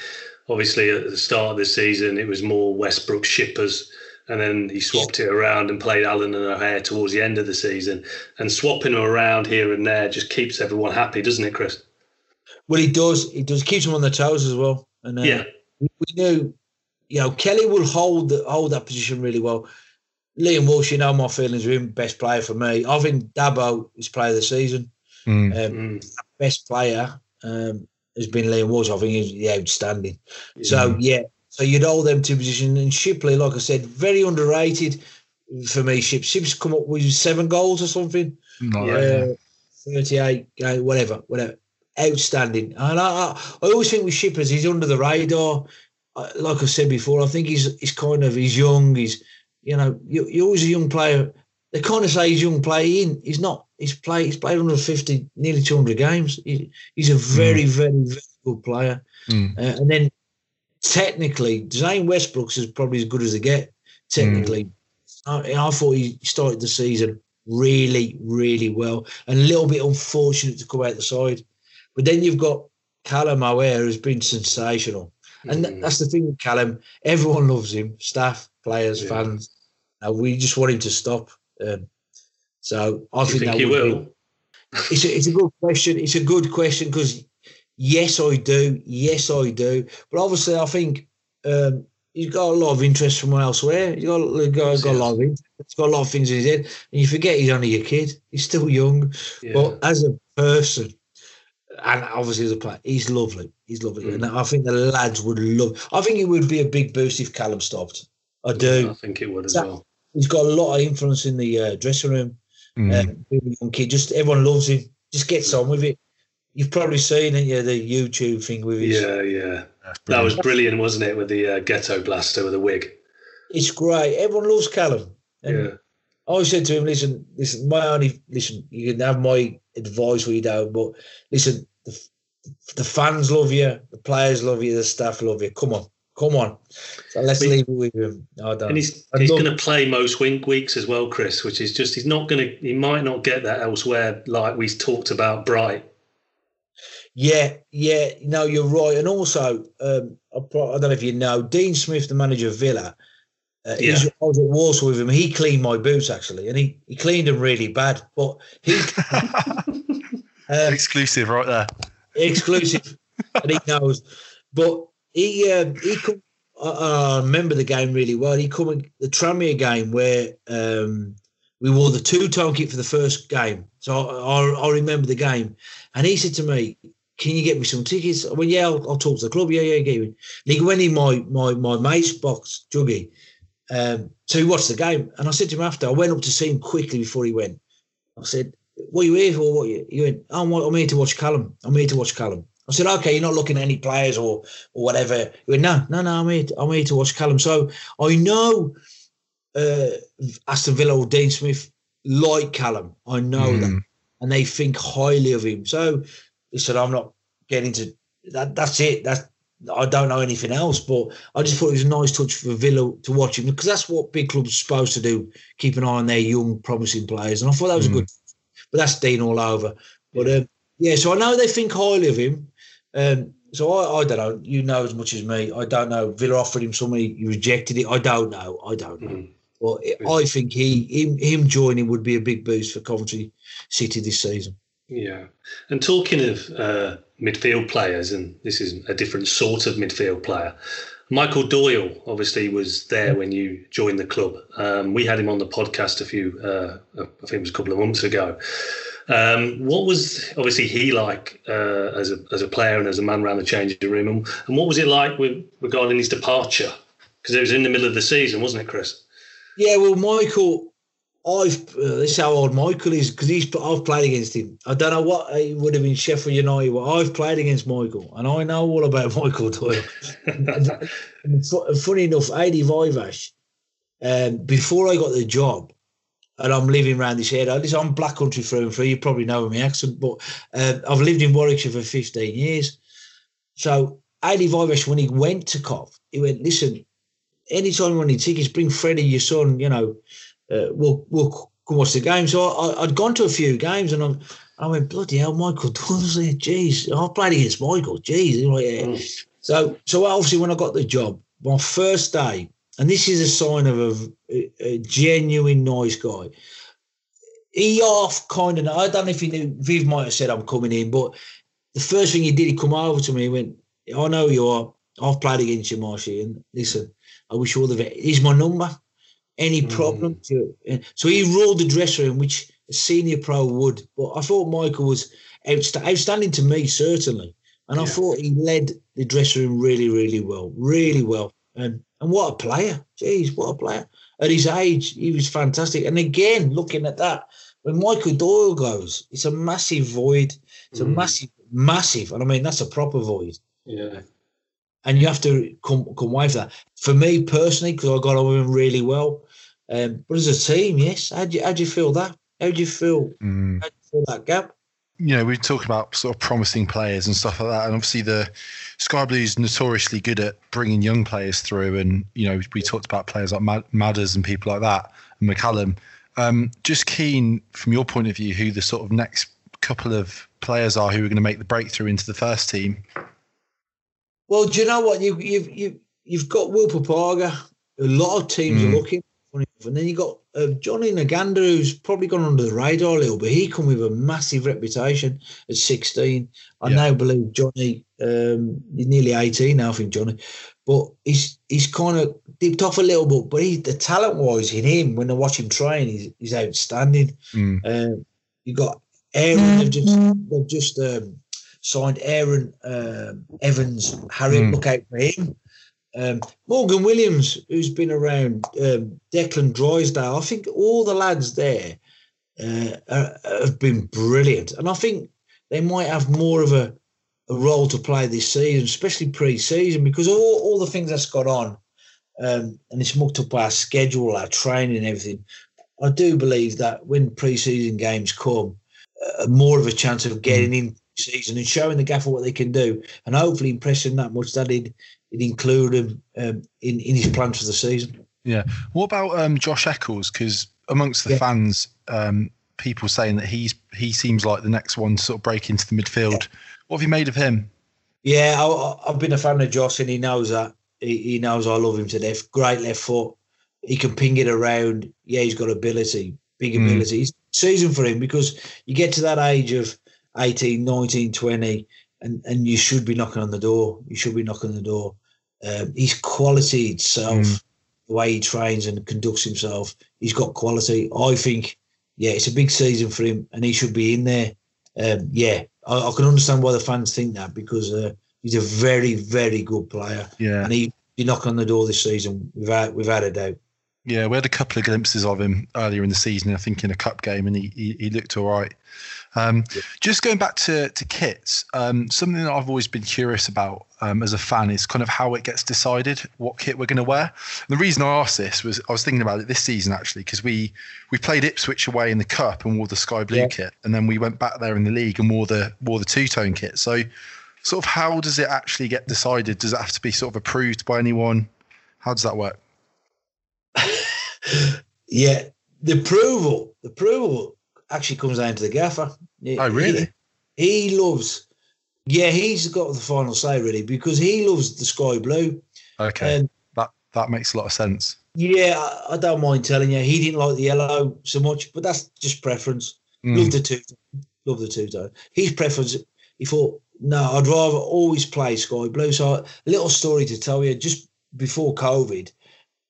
Obviously, at the start of the season, it was more Westbrooke shippers and then he swapped it around and played Allen and O'Hare towards the end of the season. And swapping them around here and there just keeps everyone happy, doesn't it, Chris? Well, he does. He does. Keeps them on their toes as well. And uh, yeah, we knew, you know, Kelly will hold the, hold that position really well. Liam Walsh, you know my feelings with him, best player for me. I think Dabo is player of the season. Mm. Um, mm. Best player um, has been Liam Walsh. I think he's outstanding. Yeah. So yeah, so you'd hold them two positions. And Shipley, like I said, very underrated for me. Ship Ship's come up with seven goals or something. No, uh, 38, uh, whatever, whatever. Outstanding. And I, I, always think with Shippers, he's under the radar. Like I said before, I think he's he's kind of he's young. He's you know you, you're always a young player. They kind of say he's young player in. He's not. He's played. He's played 150, nearly 200 games. He, he's a very, mm. very, very good player. Mm. Uh, and then technically, Zain Westbrooke's is probably as good as they get. Technically, mm. I, I thought he started the season really, really well, and a little bit unfortunate to come out the side. But then you've got Callum O'Hare, who's been sensational. And mm. that's the thing with Callum. Everyone loves him, staff, players, yeah. fans. Uh, we just want him to stop. Um, so I think, think he will. Be, it's a, it's a good question. It's a good question because yes, I do. Yes, I do. But obviously, I think um, he's got a lot of interest from elsewhere. He's got, he's got, got a lot of interest. He's got a lot of things in his head, and you forget he's only a kid. He's still young, yeah. but as a person, and obviously as a player, he's lovely. He's lovely, mm. and I think the lads would love. I think it would be a big boost if Callum stopped. I do. Yeah, I think it would as that, well. He's got a lot of influence in the uh, dressing room. Mm. Um, young kid, just everyone loves him. Just gets on with it. You've probably seen it, yeah, the YouTube thing with his. Yeah, yeah. That was brilliant, wasn't it, with the uh, ghetto blaster with the wig? It's great. Everyone loves Callum. And yeah. I said to him, listen, listen, my only, listen, you can have my advice you don't, but listen, the, the fans love you, the players love you, the staff love you. Come on, come on. So let's but, leave it with him. I don't. And he's, he's going to play most wink weeks as well, Chris, which is just, he's not going to, he might not get that elsewhere, like we talked about Bright yeah, yeah, no, you're right. And also, um, I, don't know if you know, Dean Smith, the manager of Villa, uh, yeah. I was at Walsall with him. He cleaned my boots actually, and he, he cleaned them really bad. But he um, exclusive right there, exclusive, and he knows. But he um, he come. I, I, remember the game really well. He come the Tranmere game where um, we wore the two tone kit for the first game, so I, I, I remember the game. And he said to me, can you get me some tickets? I went, yeah, I'll, I'll talk to the club. Yeah, yeah, get me. And he went in my my my mate's box, Juggy, um, so he watched the game. And I said to him after, I went up to see him quickly before he went. I said, what are you here for? What you? He went, oh, I'm, here to watch Callum. I'm here to watch Callum. I said, okay, you're not looking at any players or or whatever. He went, no, no, no, I'm here. To, I'm here to watch Callum. So I know uh, Aston Villa or Dean Smith like Callum. I know mm. that, and they think highly of him. So he said, I'm not getting to that. That's it. That's I don't know anything else, but I just thought it was a nice touch for Villa to watch him because that's what big clubs are supposed to do: keep an eye on their young, promising players. And I thought that was mm. a good. But that's Dean all over. But um, yeah, so I know they think highly of him. Um, so I, I don't know. You know as much as me. I don't know. Villa offered him something. He rejected it. I don't know. I don't know. Mm. Well, I think he him, him joining would be a big boost for Coventry City this season. Yeah. And talking of uh, midfield players, and this is a different sort of midfield player, Michael Doyle obviously was there when you joined the club. Um, we had him on the podcast a few, uh, I think it was a couple of months ago. Um, what was obviously he like uh, as a as a player and as a man around the changing room, and, and what was it like with regarding his departure? Because it was in the middle of the season, wasn't it, Chris? Yeah, well, Michael I've uh, this is how old Michael is because he's I've played against him. I don't know what he would have been Sheffield United. I've played against Michael, and I know all about Michael Doyle. funny enough, Adi Viveash, um, before I got the job, and I'm living around this area. Listen, I'm Black Country through and through. You probably know my accent, but uh, I've lived in Warwickshire for 15 years. So Adi Viveash, when he went to Cov, he went, listen, anytime you want any tickets, bring Freddie, your son, you know uh, we'll we'll go watch the game. So I, had gone to a few games, and I'm, I went bloody hell, Michael there. Jeez, I played against Michael. Jeez, like, yeah. mm. so so obviously when I got the job, my first day, and this is a sign of a, a genuine nice guy. He off kind of. I don't know if he knew. Viv might have said I'm coming in, but the first thing he did, he come over to me. He went, "I know you are. I've played against you, Marshy, and listen, I wish you all the best. Here's my number any hmm. problem mm. to it. So he ruled the dressing room, which a senior pro would. But I thought Michael was outst- outstanding to me, certainly. And yeah. I thought he led the dressing room really, really well, really well. And and what a player! Jeez, what a player! At his age, he was fantastic. And again, looking at that, when Michael Doyle goes, it's a massive void. It's mm. a hmm. massive, massive, and I mean that's a proper void. Yeah and you have to come come away that. For me personally, because I got on with him really well, um, but as a team, yes. How do you how do you feel that? How do you feel? Mm. How do you feel that gap? you know, we talk about sort of promising players and stuff like that, and obviously the Sky Blues notoriously good at bringing young players through, and you know, we talked about players like Mad- Madders and people like that, and McCallum. Um, just keen from your point of view, who the sort of next couple of players are who are going to make the breakthrough into the first team. Well, do you know what you you've you've you've got Will Bapaga. A lot of teams mm. are looking, and then you got uh, Johnny Naganda, who's probably gone under the radar a little bit. He come with a massive reputation at 16. I yeah. now believe Johnny, um, he's nearly 18 now, I think Johnny, but he's he's kind of dipped off a little bit. But he, the talent wise in him, when I watch him train, he's, he's outstanding. Mm. Um, you got Aaron, they've just they've just um, signed Aaron um, Evans. Harry, mm. look out for him. Um, Morgan Williams, who's been around, um, Declan Drysdale, I think all the lads there uh, are, have been brilliant. And I think they might have more of a, a role to play this season, especially pre season, because all, all the things that's got on um, and it's mucked up our schedule, our training, and everything. I do believe that when pre season games come, uh, more of a chance of getting mm. in season and showing the gaffer what they can do and hopefully impressing that much that it included um, in in his plans for the season. Yeah. What about um, Josh Eccles? Because amongst the yeah. fans, um, people saying that he's he seems like the next one to sort of break into the midfield. Yeah. What have you made of him? Yeah, I, have been a fan of Josh, and he knows that. He, he, knows I love him to death. Great left foot. He can ping it around. Yeah, he's got ability, big mm. ability. It's season for him because you get to that age of 18, 19, 20, and, and you should be knocking on the door. You should be knocking on the door. Um, his quality itself, mm. the way he trains and conducts himself, he's got quality. I think, yeah, it's a big season for him, and he should be in there. Um, yeah, I, I, can understand why the fans think that because uh, he's a very, very good player. Yeah, and he he knock on the door this season without without a doubt. Yeah, we had a couple of glimpses of him earlier in the season. I think in a cup game, and he he, he looked all right. Um, yeah. Just going back to to kits, um, something that I've always been curious about um, as a fan is kind of how it gets decided what kit we're going to wear. And the reason I asked this was I was thinking about it this season actually because we we played Ipswich away in the cup and wore the sky blue yeah. kit, and then we went back there in the league and wore the wore the two tone kit. So, sort of, how does it actually get decided? Does it have to be sort of approved by anyone? How does that work? yeah, the approval, the approval actually comes down to the gaffer. Oh, really? He, he, loves. Yeah, he's got the final say really because he loves the sky blue. Okay, and that that makes a lot of sense. Yeah, I, I don't mind telling you, he didn't like the yellow so much, but that's just preference. Mm. Love the two, love the two tone. His preference. He thought, no, I'd rather always play sky blue. So, a little story to tell you. Just before COVID,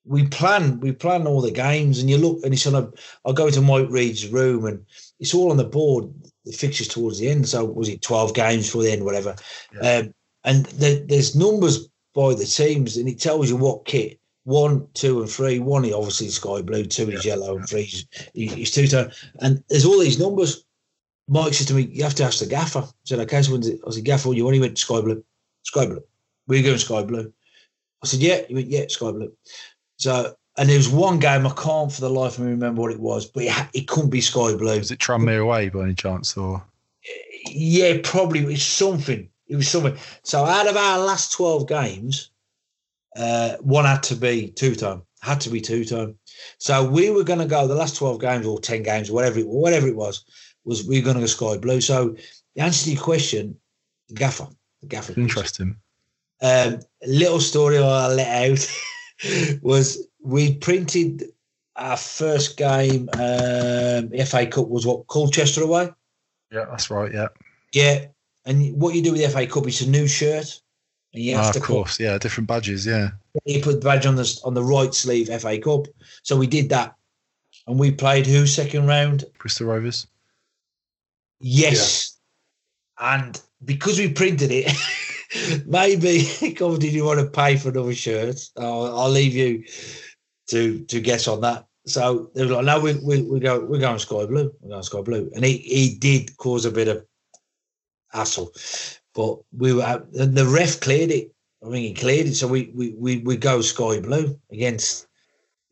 we plan we plan all the games and you look and it's on a I'll go into Mike Reed's room and it's all on the board the fixtures towards the end. So was it 12 games for the end whatever. Yeah. um, and the, there's numbers by the teams and it tells you what kit one two and three. One is obviously sky blue two is yellow and three is, is two tone. And there's all these numbers. Mike said to me you have to ask the gaffer. I said okay. So when's it? I said gaffer you only went sky blue. Sky blue. We're going sky blue? I said yeah. He went yeah sky blue so, and there was one game I can't for the life of me remember what it was, but it, it couldn't be sky blue. Was it Tranmere away by any chance, or? Yeah, probably it was something. It was something. So out of our last twelve games, uh, one had to be two tone. Had to be two tone. So we were going to go the last twelve games or ten games, whatever it whatever it was, was we were going to go sky blue. So the answer to your question, the gaffer, the gaffer. Interesting. Um, little story I let out. was we printed our first game, um, FA Cup was what Colchester away. Yeah, that's right. Yeah. Yeah, and what you do with the FA Cup is a new shirt. And you have ah, to of course, yeah, different badges, yeah. You put the badge on the on the right sleeve, FA Cup. So we did that, and we played who second round? Bristol Rovers. Yes, yeah. and because we printed it. maybe Coventry, you want to pay for another shirt? I'll, I'll, leave you to to guess on that. So they were like, no, we, we, we go, we're going sky blue. We're going sky blue. And he, he did cause a bit of hassle. But we were, and the ref cleared it. I mean, he cleared it. So we, we, we, we go sky blue against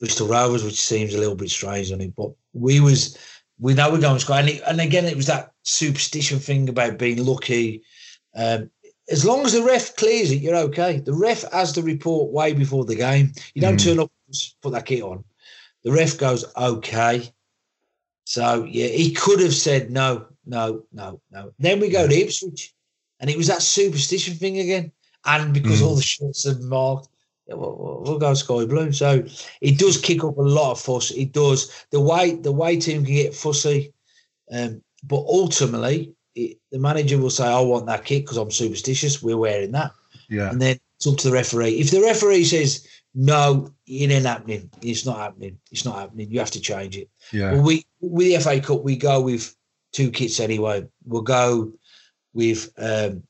Bristol Rovers, which seems a little bit strange on it. But we was, we know we're going score. And, and again, it was that superstition thing about being lucky. Um, as long as the ref clears it, you're okay. The ref has the report way before the game. You don't mm. turn up put that kit on. The ref goes, okay. So, yeah, he could have said no, no, no, no. Then we go to Ipswich, and it was that superstition thing again. And because mm. all the shots are marked, yeah, we'll, we'll, go sky blue. So it does kick up a lot of fuss. It does. The way the way team can get fussy, um, but ultimately it, the manager will say, "I want that kit because I'm superstitious. We're wearing that." Yeah. And then it's up to the referee. If the referee says no, it ain't happening. It's not happening. It's not happening. You have to change it. Yeah. Well, we with the FA Cup, we go with two kits anyway. We'll go with um,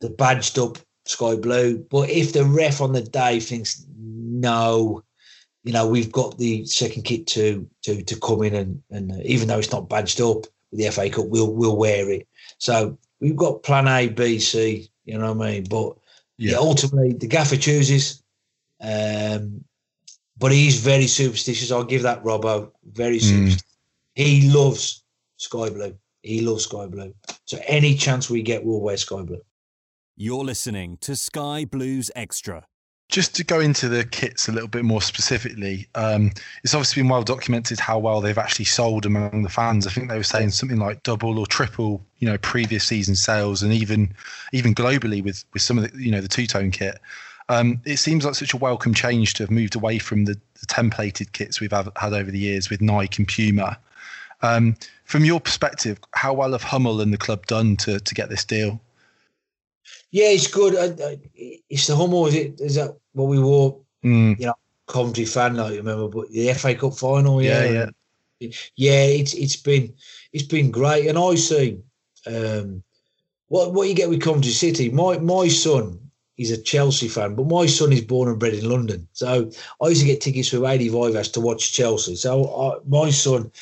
the badged up sky blue. But if the ref on the day thinks no, you know, we've got the second kit to to to come in and and uh, even though it's not badged up with the FA Cup, we'll we'll wear it. So we've got plan A, B, C. You know what I mean? But yeah, yeah ultimately the gaffer chooses. Um, but he's very superstitious. I'll give that Robbo very hmm. superstitious. Mm. He loves sky blue. He loves sky blue. So any chance we get, we'll wear sky blue. You're listening to Sky Blues Extra. Just to go into the kits a little bit more specifically, um, it's obviously been well documented how well they've actually sold among the fans. I think they were saying something like double or triple, you know, previous season sales, and even even globally with with some of the you know the two tone kit. Um, it seems like such a welcome change to have moved away from the, the templated kits we've had, had over the years with Nike and Puma. Um, from your perspective, how well have Hummel and the club done to to get this deal? Yeah, it's good. I, I, it's the Hummel. Is it? Is that what we were, Mm. You know, Coventry fan, I remember, but the FA Cup final. Yeah, yeah, yeah. yeah it's it's been it's been great, and I see um, what what you get with Coventry City. My my son he's a Chelsea fan, but my son is born and bred in London. So I used to get tickets with 85 as to watch Chelsea. So I, my son,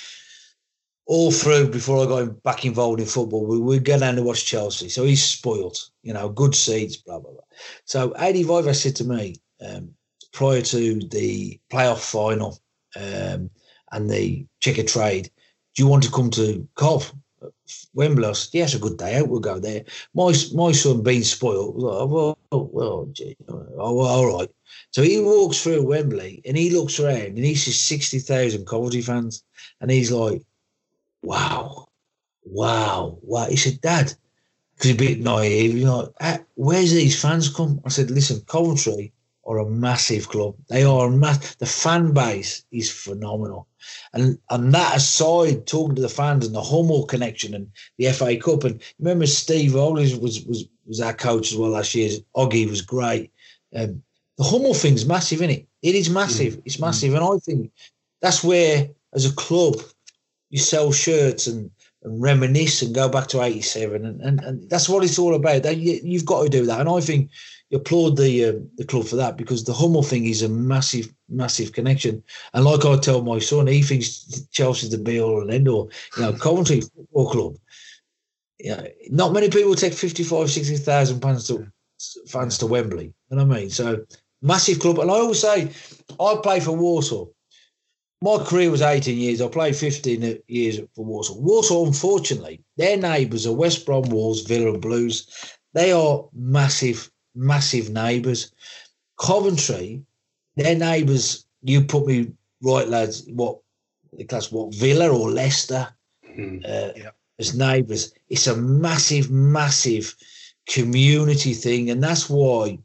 all through before I got back involved in football, we would go down to watch Chelsea. So he's spoiled, you know, good seats, blah, blah, blah. So 85 said to me um, prior to the playoff final um, and the Checkatrade, do you want to come to Cov? Wembley, yeah, it's a good day out. We'll go there. My my son being spoiled, like, well, well, gee, oh, all right. So he walks through Wembley and he looks around and he sees sixty thousand Coventry fans, and he's like, "Wow, wow, wow." He said, "Dad," because he's a bit naive, you know, ah, where's these fans come? I said, "Listen, Coventry are a massive club. They are mass. The fan base is phenomenal, and and that aside, talking to the fans and the Hummel connection and the FA Cup, and remember Steve Ollie was was was our coach as well last year. Oggy was great. Um, the Hummel thing's massive, isn't it? It is massive. Mm. It's massive, mm. and I think that's where, as a club, you sell shirts and and reminisce and go back to 87 and, and, and that's what it's all about you, you've got to do that and i think you applaud the uh, the club for that because the Hummel thing is a massive, massive connection. And like I tell my son, he thinks Chelsea's the be all and end all. You know, Coventry Football Club. Yeah, not many people take 55, 60,000 pounds to fans to Wembley. You know what I mean? So massive club. And I always say, I play for Walsall. My career was 18 years. I played 15 years for Walsall. Walsall, unfortunately, their neighbours are West Brom Wolves, Villa and Blues. They are massive massive neighbours. Coventry, their neighbours, you put me right, lads, what the class, what Villa or Leicester mm, uh, yeah. as neighbours. It's a massive, massive community thing. And that's why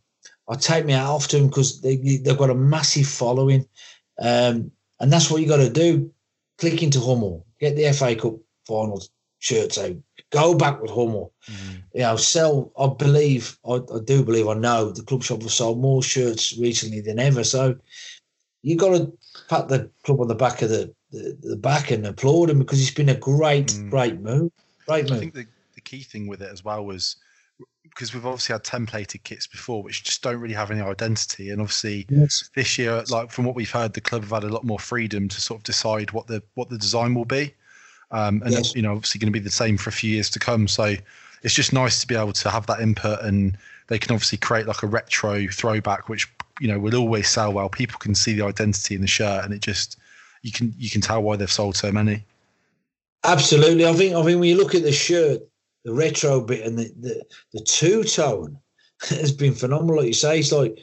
I take me out to them because they, they've got a massive following. Um, and that's what you got to do. Click into Hummel, get the FA Cup finals shirts out, Go back with Hummel. Mm. You know, sell. I believe, I, I, do believe, I know the club shop has sold more shirts recently than ever. So you've got to pat the club on the back of the, the, the back and applaud him because it's been a great, mm. great move. Great move. I think the, the key thing with it as well was because we've obviously had templated kits before, which just don't really have any identity. And obviously, yes. this year, like from what we've heard, the club have had a lot more freedom to sort of decide what the what the design will be. Um, and yes. you know, obviously going to be the same for a few years to come. So it's just nice to be able to have that input, and they can obviously create like a retro throwback, which you know will always sell well. People can see the identity in the shirt, and it just you can you can tell why they've sold so many. Absolutely. I think I think when you look at the shirt, the retro bit and the the, the two tone has been phenomenal. Like you say, it's like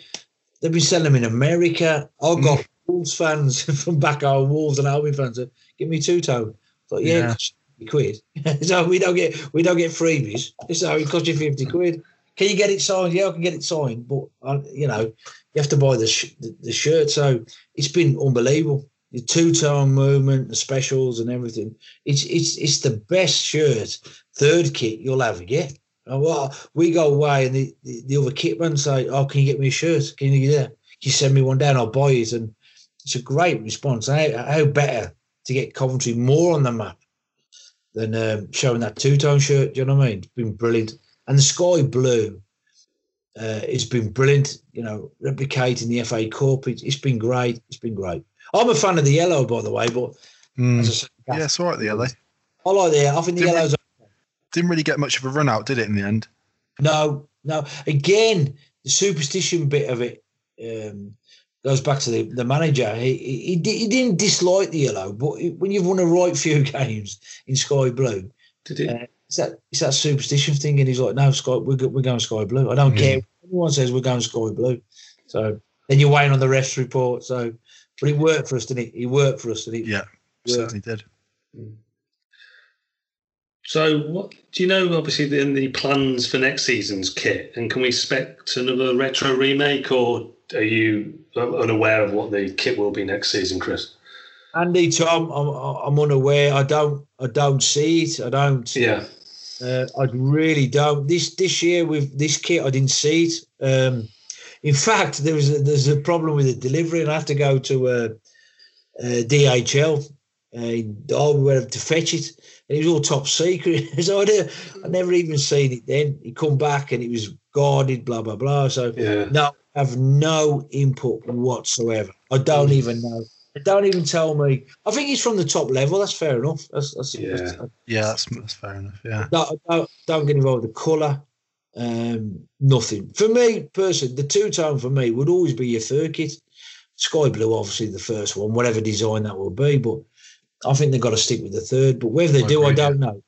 they've been selling them in America. I've got mm. Wolves fans from back home, Wolves and Albion fans. That, Give me two tone. Like yeah, yeah. quid. so we don't get we don't get freebies. So it costs you fifty quid. Can you get it signed? Yeah, I can get it signed, but uh, you know you have to buy the, sh- the, the shirt. So it's been unbelievable the two tone movement, the specials, and everything. It's it's it's the best shirt, third kit you'll ever get. And well, we go away, and the, the, the other kitman say, "Oh, can you get me a shirt? Can you get? Can you send me one down? I'll buy it." And it's a great response. How, how better to get Coventry more on the map than um, showing that two tone shirt? Do you know what I mean? It's been brilliant, and the sky blue. Uh, it's been brilliant, you know, replicating the FA Cup. It, it's been great. It's been great. I'm a fan of the yellow, by the way, but mm. said, yeah, it's all right. The yellow. I like the. I think the didn't yellow's. Really, didn't really get much of a run out, did it? In the end. No, no. Again, the superstition bit of it um, goes back to the, the manager. He, he he didn't dislike the yellow, but when you've won a right few games in sky blue, did he? Uh, it's that it's that superstition thing, and he's like, "No, sky, we're we're going sky blue. I don't mm. care. Anyone says we're going sky blue." So then you're waiting on the refs report. So but it worked for us, didn't it? It worked for us, didn't it? Yeah, certainly did. Mm. So, what do you know? Obviously, in the plans for next season's kit, and can we expect another retro remake, or are you unaware of what the kit will be next season, Chris? Andy, Tom, I'm, I'm unaware. I don't, I don't see it. I don't. Yeah. Uh, I really don't. This this year with this kit, I didn't see it. Um, in fact, there was a, there's a problem with the delivery, and I have to go to uh, uh, DHL uh, in Derby to fetch it, and it was all top secret. so I, I never even seen it then. He come back and it was guarded, blah blah blah. So yeah. no, I have no input whatsoever. I don't even know. Don't even tell me. I think he's from the top level. That's fair enough. That's, that's yeah, that's, yeah, that's, that's fair enough. Yeah. Don't, don't, don't get involved with the colour. Um, nothing. For me, personally, the two tone for me would always be your third kit. Sky blue, obviously, the first one, whatever design that will be. But I think they've got to stick with the third. But whether they I do, I don't know.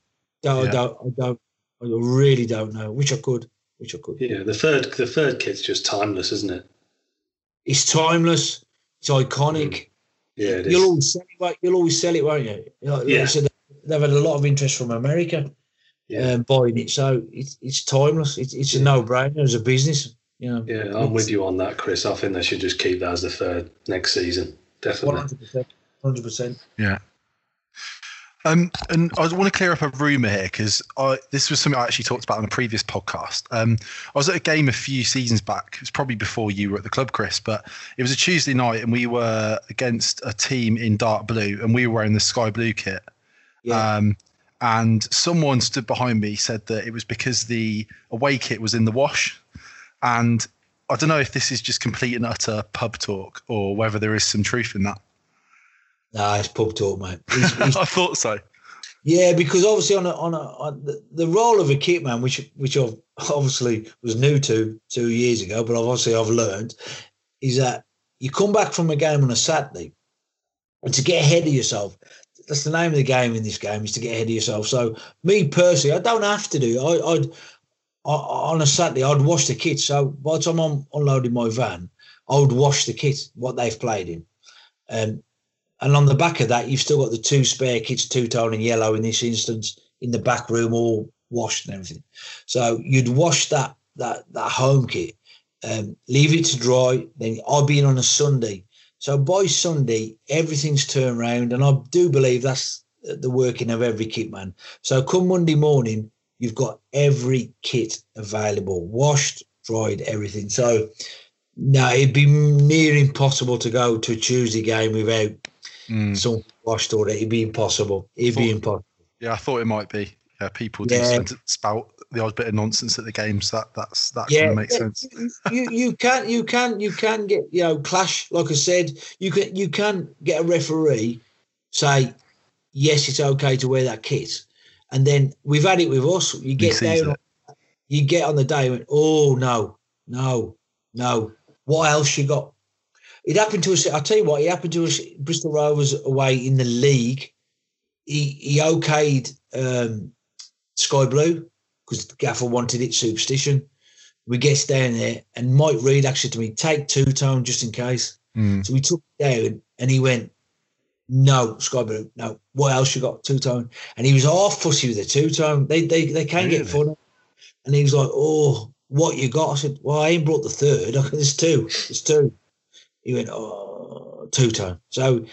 No, yeah. I don't. I don't. I really don't know. Which I could. Which I could. Yeah, the third. The third kit's just timeless, isn't it? It's timeless. It's iconic. Mm. Yeah, it you'll is. always sell it. You'll always sell it, won't you? Like, yeah. they've had a lot of interest from America yeah. um, buying it. So it's it's timeless. It's it's a no brainer as a business. You know. Yeah, I'm with you on that, Chris. I think they should just keep that as the third next season. Definitely. 100%. 100%. Yeah. Um, and I want to clear up a rumor here because I this was something I actually talked about on a previous podcast. Um, I was at a game a few seasons back. It was probably before you were at the club, Chris, but it was a Tuesday night and we were against a team in dark blue and we were wearing the sky blue kit. Yeah. Um, and someone stood behind me said that it was because the away kit was in the wash. And i don't know if this is just complete and utter pub talk or whether there is some truth in that. No it's pub talk mate. I thought so. Yeah because obviously on a, on, a, on the, the, role of a kit man which which i obviously was new to two years ago but obviously i've learned is that you come back from a game on a saturday and to get ahead of yourself that's the name of the game in this game is to get ahead of yourself. So me personally, I don't have to do. I, would on a Saturday I'd wash the kit. So by the time I'm unloading my van, I would wash the kit what they've played in, um, and on the back of that you've still got the two spare kits, two tone and yellow in this instance in the back room, all washed and everything. So you'd wash that that that home kit, um, leave it to dry. Then I'll be in on a Sunday so by Sunday, everything's turned around, and I do believe that's the working of every kit man. So come Monday morning, you've got every kit available, washed, dried, everything. So no, it'd be near impossible to go to a Tuesday game without mm. some washed order. It'd be impossible. It'd thought, be impossible. Yeah, I thought it might be. Yeah, people do yeah. spout the odd bit of nonsense at the games. That that's that yeah, kind of makes sense. you you can you can you can get you know clash. Like I said, you can you can get a referee say yes, it's okay to wear that kit, and then we've had it with us. You get down, you get on the day and oh no, no, no. What else you got? It happened to us. I'll tell you what. It happened to us. Bristol Rovers away in the league he he okayed um, Sky Blue because Gaffer wanted it superstition. We get down there, and Mike Reed actually to me take two tone just in case. Mm. So we took it down, and he went, "No, Sky Blue, no. What else you got? Two tone?" And he was half fussy with the two tone. They they they can Really? get funny. And he was like, "Oh, what you got?" I said, "Well, I ain't brought the third. There's two. There's two. He went, Oh, two tone." So,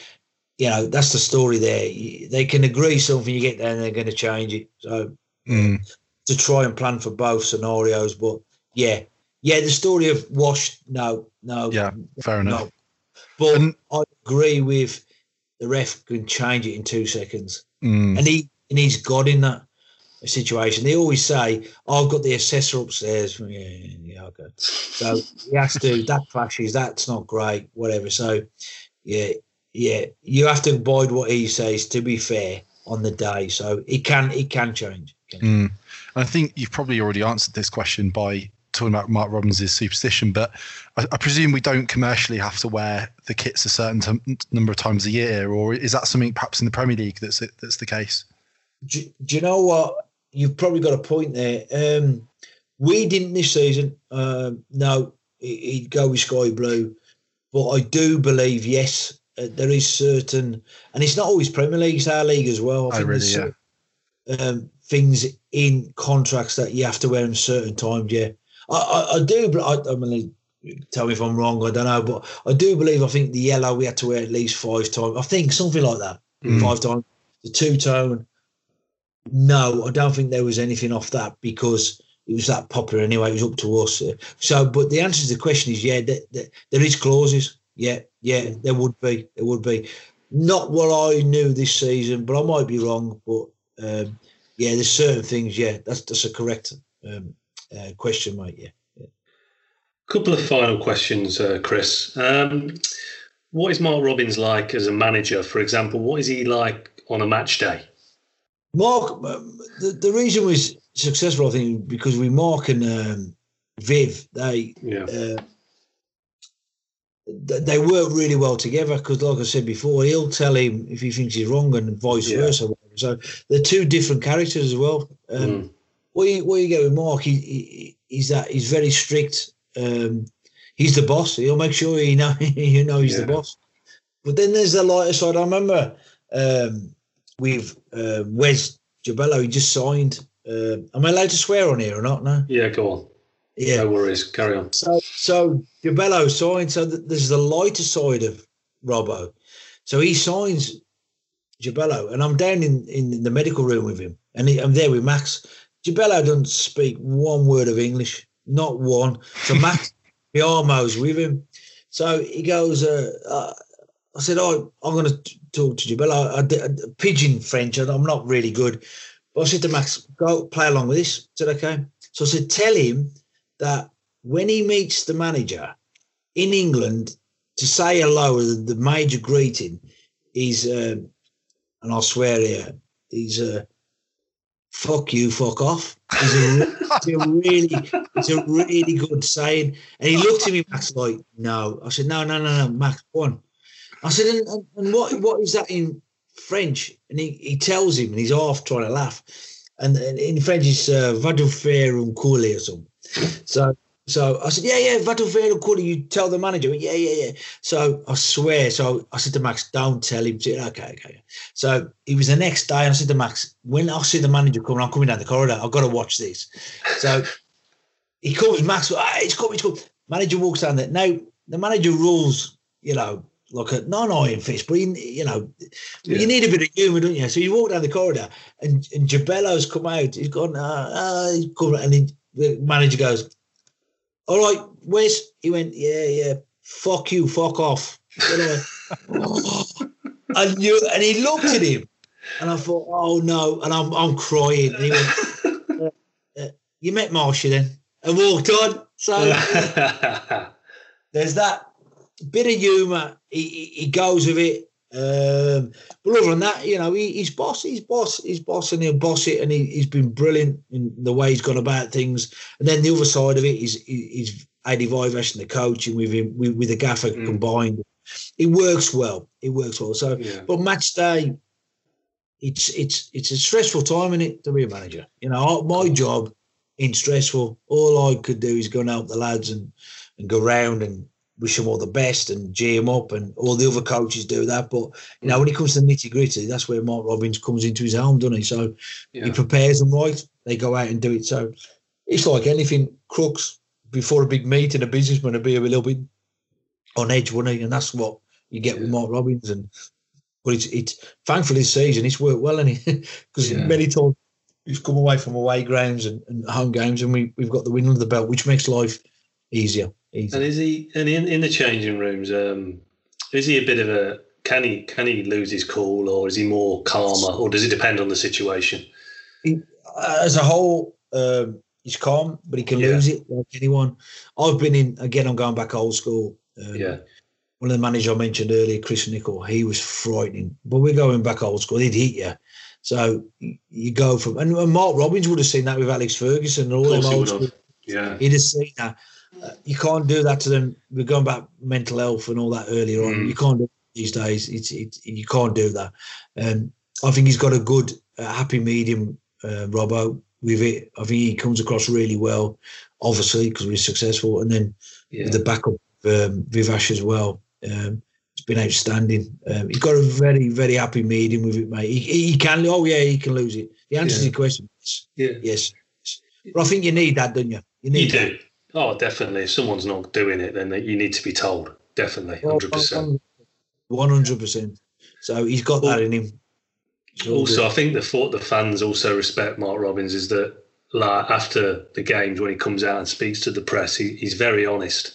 you know, that's the story there. They can agree something. You get there, and they're going to change it. So Mm. to try and plan for both scenarios. But yeah, yeah, the story of Wash, no, no, Yeah, fair enough. no. But I agree with the ref can change it in two seconds, Mm. and he and he's got in that situation. They always say, oh, "I've got the assessor upstairs." Yeah, yeah, okay. So he has to. That clashes. That's not great. Whatever. So yeah, yeah, you have to abide what he says. To be fair, on the day, so it can it can change. Mm. I think you've probably already answered this question by talking about Mark Robins' superstition, but I, I presume we don't commercially have to wear the kits a certain t- number of times a year, or is that something perhaps in the Premier League that's that's the case? do, do you know what? You've probably got a point there. Um, we didn't this season. Um, no, he- he'd go with Sky Blue, but I do believe yes, uh, there is certain, and it's not always Premier League; it's our league as well. Oh, think really? there's Yeah. Um, things in contracts that you have to wear in certain times. Yeah, I, I, I do. but I, I mean, tell me if I'm wrong. I don't know, but I do believe. I think the yellow we had to wear at least five times. I think something like that, Mm. five times. The two tone. No, I don't think there was anything off that because it was that popular anyway. It was up to us. So, but the answer to the question is yeah, there, there, there is clauses. Yeah, yeah, there would be. There would be. Not what I knew this season, but I might be wrong. But um, yeah, there's certain things. Yeah, that's that's a correct um, uh, question, mate. Yeah. Couple of final questions, uh, Chris. Um, what is Mark Robins like as a manager? For example, what is he like on a match day? Mark, um, the, the reason was successful, I think, because we Mark and um, Viv, they Yeah. uh, th- they work really well together. Because, like I said before, he'll tell him if he thinks he's wrong, and vice Yeah. versa. So they're two different characters as well. Um, Mm. what you what you get with Mark, he, he he's that he's very strict. Um, he's the boss. He'll make sure you know you know he's the boss. But then there's the lighter side. I remember um, with uh, Wes Jobello, he just signed. Uh, am I allowed to swear on here or not? No. Yeah, go on. Yeah. No worries. Carry on. So so Jobello signed. So th- there's the lighter side of Robbo. So he signs Jobello, and I'm down in, in the medical room with him, and he, I'm there with Max. Jobello doesn't speak one word of English, not one. So Max Biamou's with him. So he goes, uh, uh, I said, oh, I'm going to talk to Jobello. I, did I, pigeon French, and I'm not really good. But I said to Max, go play along with this. I said, okay. So I said, tell him that when he meets the manager in England to say hello, the, the major greeting is, um, and I'll swear here, he's a fuck you, fuck off. It's a, a really, it's a really good saying. And he looked at me, Max, like, no. I said, no, no, no, no, Max, one. I said, and, and- what, what is that in French? And he, he tells him, and he's half trying to laugh. And, and in French, it's uh, va te faire un or something. So, so I said, yeah, yeah, va te faire un couler. You tell the manager, yeah, yeah, yeah. So I swear. So I said to Max, don't tell him. Said, okay, okay. So it was the next day, and I said to Max, when I see the manager coming, I'm coming down the corridor. I've got to watch this. So he comes, Max, ah, it's coming, it's coming. Manager walks down there. Now, the manager rules, you know, like a non iron fist, but he, you know, you need a bit of humour, don't you? So you walk down the corridor and, and Jobello's come out. He's gone, uh, uh, he's come, and he, the manager goes, All right, Wes. He went, Yeah, yeah, fuck you, fuck off. And, you, and he looked at him, and I thought, Oh no. And I'm, I'm crying. And he went, uh, uh, You met Marsha then? And walked on. So there's that bit of humour. He, he, he goes with it. Um, but other than that, you know, he, he's boss. He's boss. He's boss, and he'll boss it. And he, he's been brilliant in the way he's gone about things. And then the other side of it is is Adi Viveash and the coaching with him with, with the gaffer combined. It works well. It works well. So, Yeah. but match day, it's it's it's a stressful time in it to be a manager. You know, my job in stressful, all I could do is go and help the lads and and go round and wish them all the best and G them up, and all the other coaches do that. But you know, mm. when it comes to nitty gritty, that's where Mark Robins comes into his own, doesn't he? So yeah. he prepares them right. They go out and do it. So it's like anything. Crooks before a big meeting, a businessman would be a little bit on edge, wouldn't he? And that's what you get yeah. with Mark Robins. And but it's it's thankfully this season it's worked well, and because yeah. many times we've come away from away grounds and, and home games, and we we've got the win under the belt, which makes life easier. Easier. And is he? And in, in the changing rooms, um, is he a bit of a? Can he can he lose his cool, or is he more calmer, or does it depend on the situation? He, as a whole, um, he's calm, but he can yeah. lose it like anyone. I've been in again. I'm going back old school. Um, yeah. One of the managers I mentioned earlier, Chris Nicholl, he was frightening. But we're going back old school. He'd hit you. So you go from and, Mark Robins would have seen that with Alex Ferguson and all them old school. Yeah. He'd have seen that. You can't do that to them. We're going back mental health and all that earlier on. Mm. You can't do it these days. It's, it's you can't do that. Um, I think he's got a good, uh, happy medium, uh, Robbo, with it. I think he comes across really well, obviously because we're successful, and then yeah. with the backup um, Viveash as well. Um, it's been outstanding. Um, he's got a very, very happy medium with it, mate. He, he can. Oh yeah, he can lose it. The answer yeah. to your question, yeah, yes. But I think you need that, don't you? You need. You do. Oh, definitely. If someone's not doing it, then you need to be told. Definitely, hundred percent. One hundred percent. So he's got that in him. Also, I think the thought the fans also respect Mark Robins is that like after the games when he comes out and speaks to the press, he, he's very honest.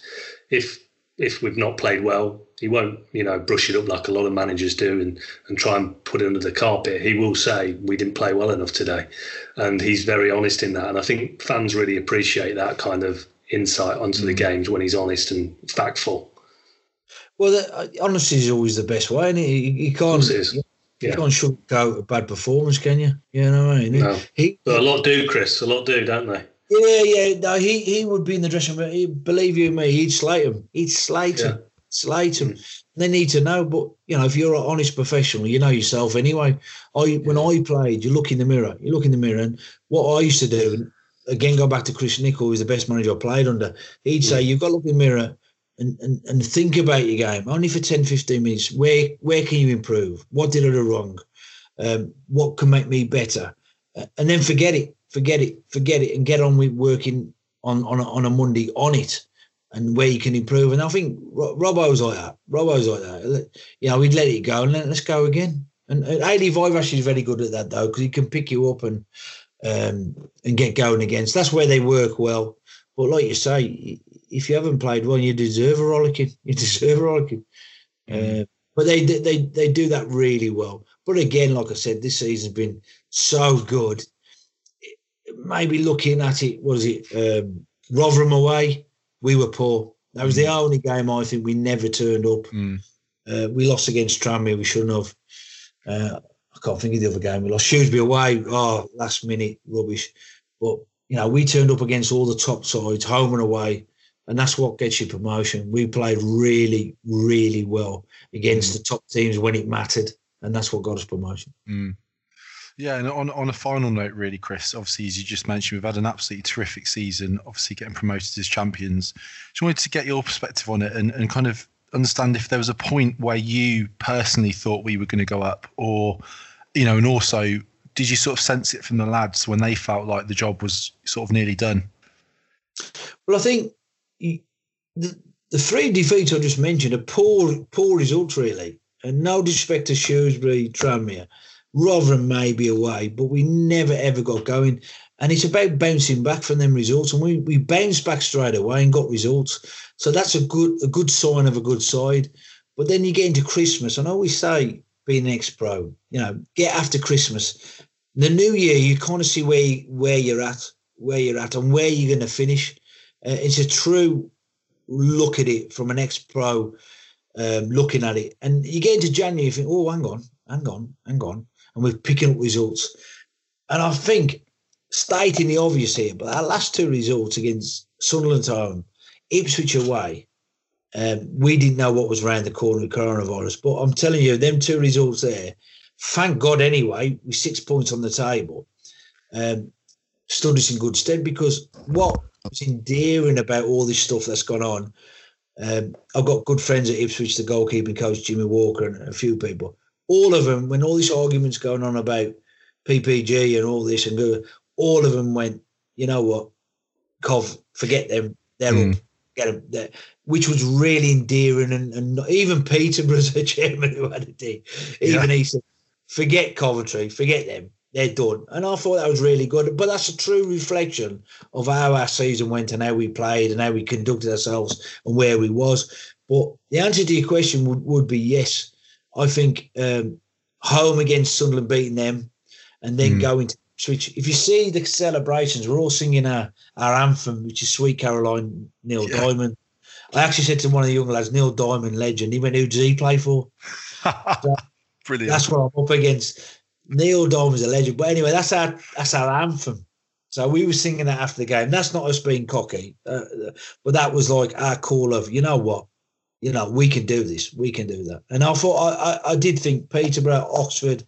If if we've not played well, he won't, you know, brush it up like a lot of managers do and, and try and put it under the carpet. He will say we didn't play well enough today, and he's very honest in that. And I think fans really appreciate that kind of insight onto mm. the games when he's honest and factful. Well, the, honesty is always the best way, and he, he can't. Yeah. you can't sugarcoat a bad performance, can you? You know what I mean? No. He, but a lot do, Chris. A lot do, don't they? Yeah, yeah. No, he, he would be in the dressing room. He, believe you me, he'd slate him. He'd slate yeah. him. Slate him. Mm. They need to know, but you know, if you're an honest professional, you know yourself anyway. I when I played, you look in the mirror. You look in the mirror, and what I used to do, again, go back to Chris Nicholl, who's the best manager I played under, he'd say, You've got to look in the mirror and, and, and think about your game only for 10, 15 minutes. Where where can you improve? What did I do wrong? Um, what can make me better? Uh, and then forget it, forget it, forget it, and get on with working on, on, a, on a Monday on it and where you can improve. And I think Robbo's like that. Robbo's like that. You know, we'd let it go and let, let's go again. And, and Adi Viveash is very good at that though, because he can pick you up and um, and get going against. That's where they work well. But like you say, if you haven't played well, you deserve a rollicking. You deserve a rollicking. Mm. Uh, but they, they they do that really well. But again, like I said, this season's been so good. Maybe looking at it, was it um, Rotherham away? We were poor. That was mm. the only game I think we never turned up. Mm. Uh, we lost against Tranmere. We shouldn't have. Uh, can't think of the other game. We lost Shrewsbury away. Oh, last minute rubbish. But you know, we turned up against all the top sides, home and away, and that's what gets you promotion. We played really, really well against mm. the top teams when it mattered, and that's what got us promotion. Mm. Yeah, and on, on a final note, really, Chris, obviously, as you just mentioned, we've had an absolutely terrific season, obviously getting promoted as champions. Just wanted to get your perspective on it and, and kind of understand if there was a point where you personally thought we were going to go up, or, you know, and also, did you sort of sense it from the lads when they felt like the job was sort of nearly done? Well, I think the, the three defeats I just mentioned are poor, poor results, really. And no disrespect to Shrewsbury, Tranmere Rotherham may be away, but we never ever got going. And it's about bouncing back from them results. And we, we bounced back straight away and got results. So that's a good a good sign of a good side. But then you get into Christmas, and I always say, being an ex-pro, you know, get after Christmas. The new year, you kind of see where you, where you're at, where you're at, and where you're going to finish. Uh, it's a true look at it from an ex-pro um, looking at it. And you get into January, you think, oh, hang on, hang on, hang on and we're picking up results. And I think, stating the obvious here, but our last two results against Sunderland home, Ipswich away, um, we didn't know what was around the corner of coronavirus. But I'm telling you, them two results there, thank God anyway, with six points on the table, um, stood us in good stead because what was endearing about all this stuff that's gone on. Um, I've got good friends at Ipswich, the goalkeeping coach Jimmy Walker, and a few people. All of them, when all this arguments going on about PPG and all this, and go, all of them went, you know what, Cov, forget them, they're mm. up, get them there, which was really endearing. And, and even Peterborough's the chairman who had a day, even yeah. he said, forget Coventry, forget them they're done. And I thought that was really good. But that's a true reflection of how our season went and how we played and how we conducted ourselves and where we was. But the answer to your question would, would be yes. I think um, home against Sunderland beating them and then mm. going to switch. If you see the celebrations, we're all singing our, our anthem, which is Sweet Caroline, Neil yeah. Diamond. I actually said to one of the young lads, Neil Diamond, legend. He went, who does he play for? so Brilliant. That's what I'm up against. Neil Diamond's a legend. But anyway, that's our that's our anthem. So we were singing that after the game. That's not us being cocky, uh, but that was like our call of, you know what, you know, we can do this, we can do that. And I thought, I, I, I did think Peterborough, Oxford,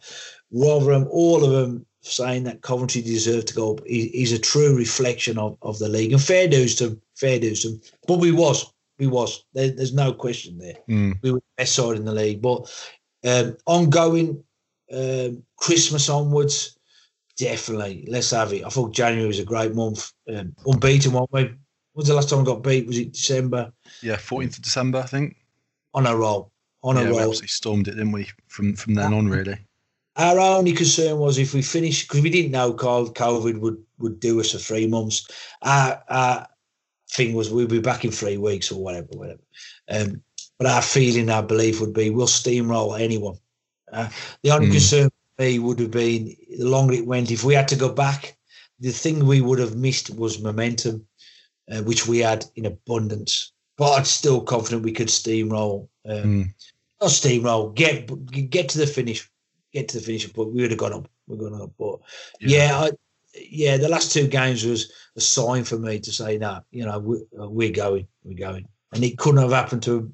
Rotherham, all of them saying that Coventry deserved to go up is, a true reflection of, of the league. And fair dues to fair dues to But we was, we was. There, there's no question there. Mm. We were the best side in the league. But um, ongoing um, Christmas onwards, definitely let's have it. I thought January was a great month. Um, unbeaten, weren't we? When was the last time we got beat? Was it December? Yeah, 14th of December, I think. On a roll. On yeah, a roll. We absolutely stormed it, didn't we? From from then on, really. Our only concern was if we finished because we didn't know COVID would would do us for three months. Our, our thing was we'd be back in three weeks or whatever, whatever. Um, but our feeling, our belief would be we'll steamroll anyone. Uh, the only mm. concern for me would have been the longer it went. If we had to go back, the thing we would have missed was momentum, uh, which we had in abundance. But I'm still confident we could steamroll. Um, mm. Not steamroll. Get get to the finish. Get to the finish. But we would have gone up. We're going up. But yeah, yeah, I, yeah, the last two games was a sign for me to say, no, you know, we're, we're going, we're going. And it couldn't have happened to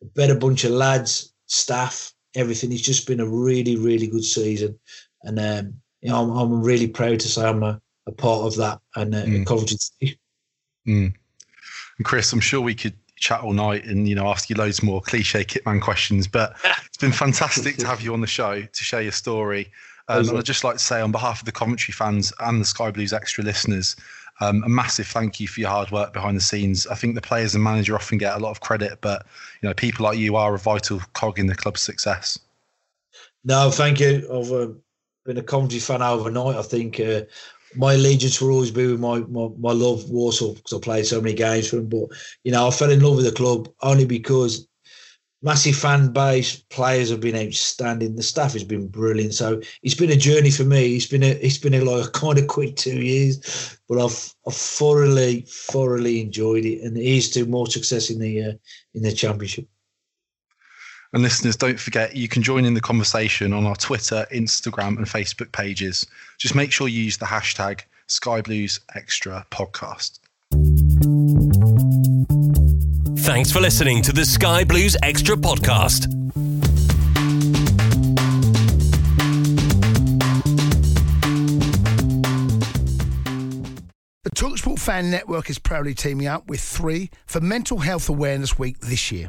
a better bunch of lads, staff, everything. It's just been a really, really good season, and um, you know, I'm, I'm, really proud to say I'm a, a part of that and uh, mm. Coventry City. Mm. And Chris, I'm sure we could chat all night and you know ask you loads more cliche kitman questions, but it's been fantastic to have you on the show to share your story. Um, and I'd just like to say on behalf of the Coventry fans and the Sky Blues Extra listeners, um, a massive thank you for your hard work behind the scenes. I think the players and manager often get a lot of credit, but you know people like you are a vital cog in the club's success. No, thank you. I've uh, been a Coventry fan overnight. I think uh, my allegiance will always be with my my, my love Walsall, because I played so many games for them. But you know, I fell in love with the club only because massive fan base. Players have been outstanding. The staff has been brilliant. So it's been a journey for me. It's been a it's been a like a kind of quick two years, but I've I've thoroughly thoroughly enjoyed it, and here's to more success in the uh, in the championship. And listeners, don't forget you can join in the conversation on our Twitter, Instagram, and Facebook pages. Just make sure you use the hashtag Sky Blues Extra Podcast. Thanks for listening to the Sky Blues Extra podcast. The Talksport Fan Network is proudly teaming up with three for Mental Health Awareness Week this year.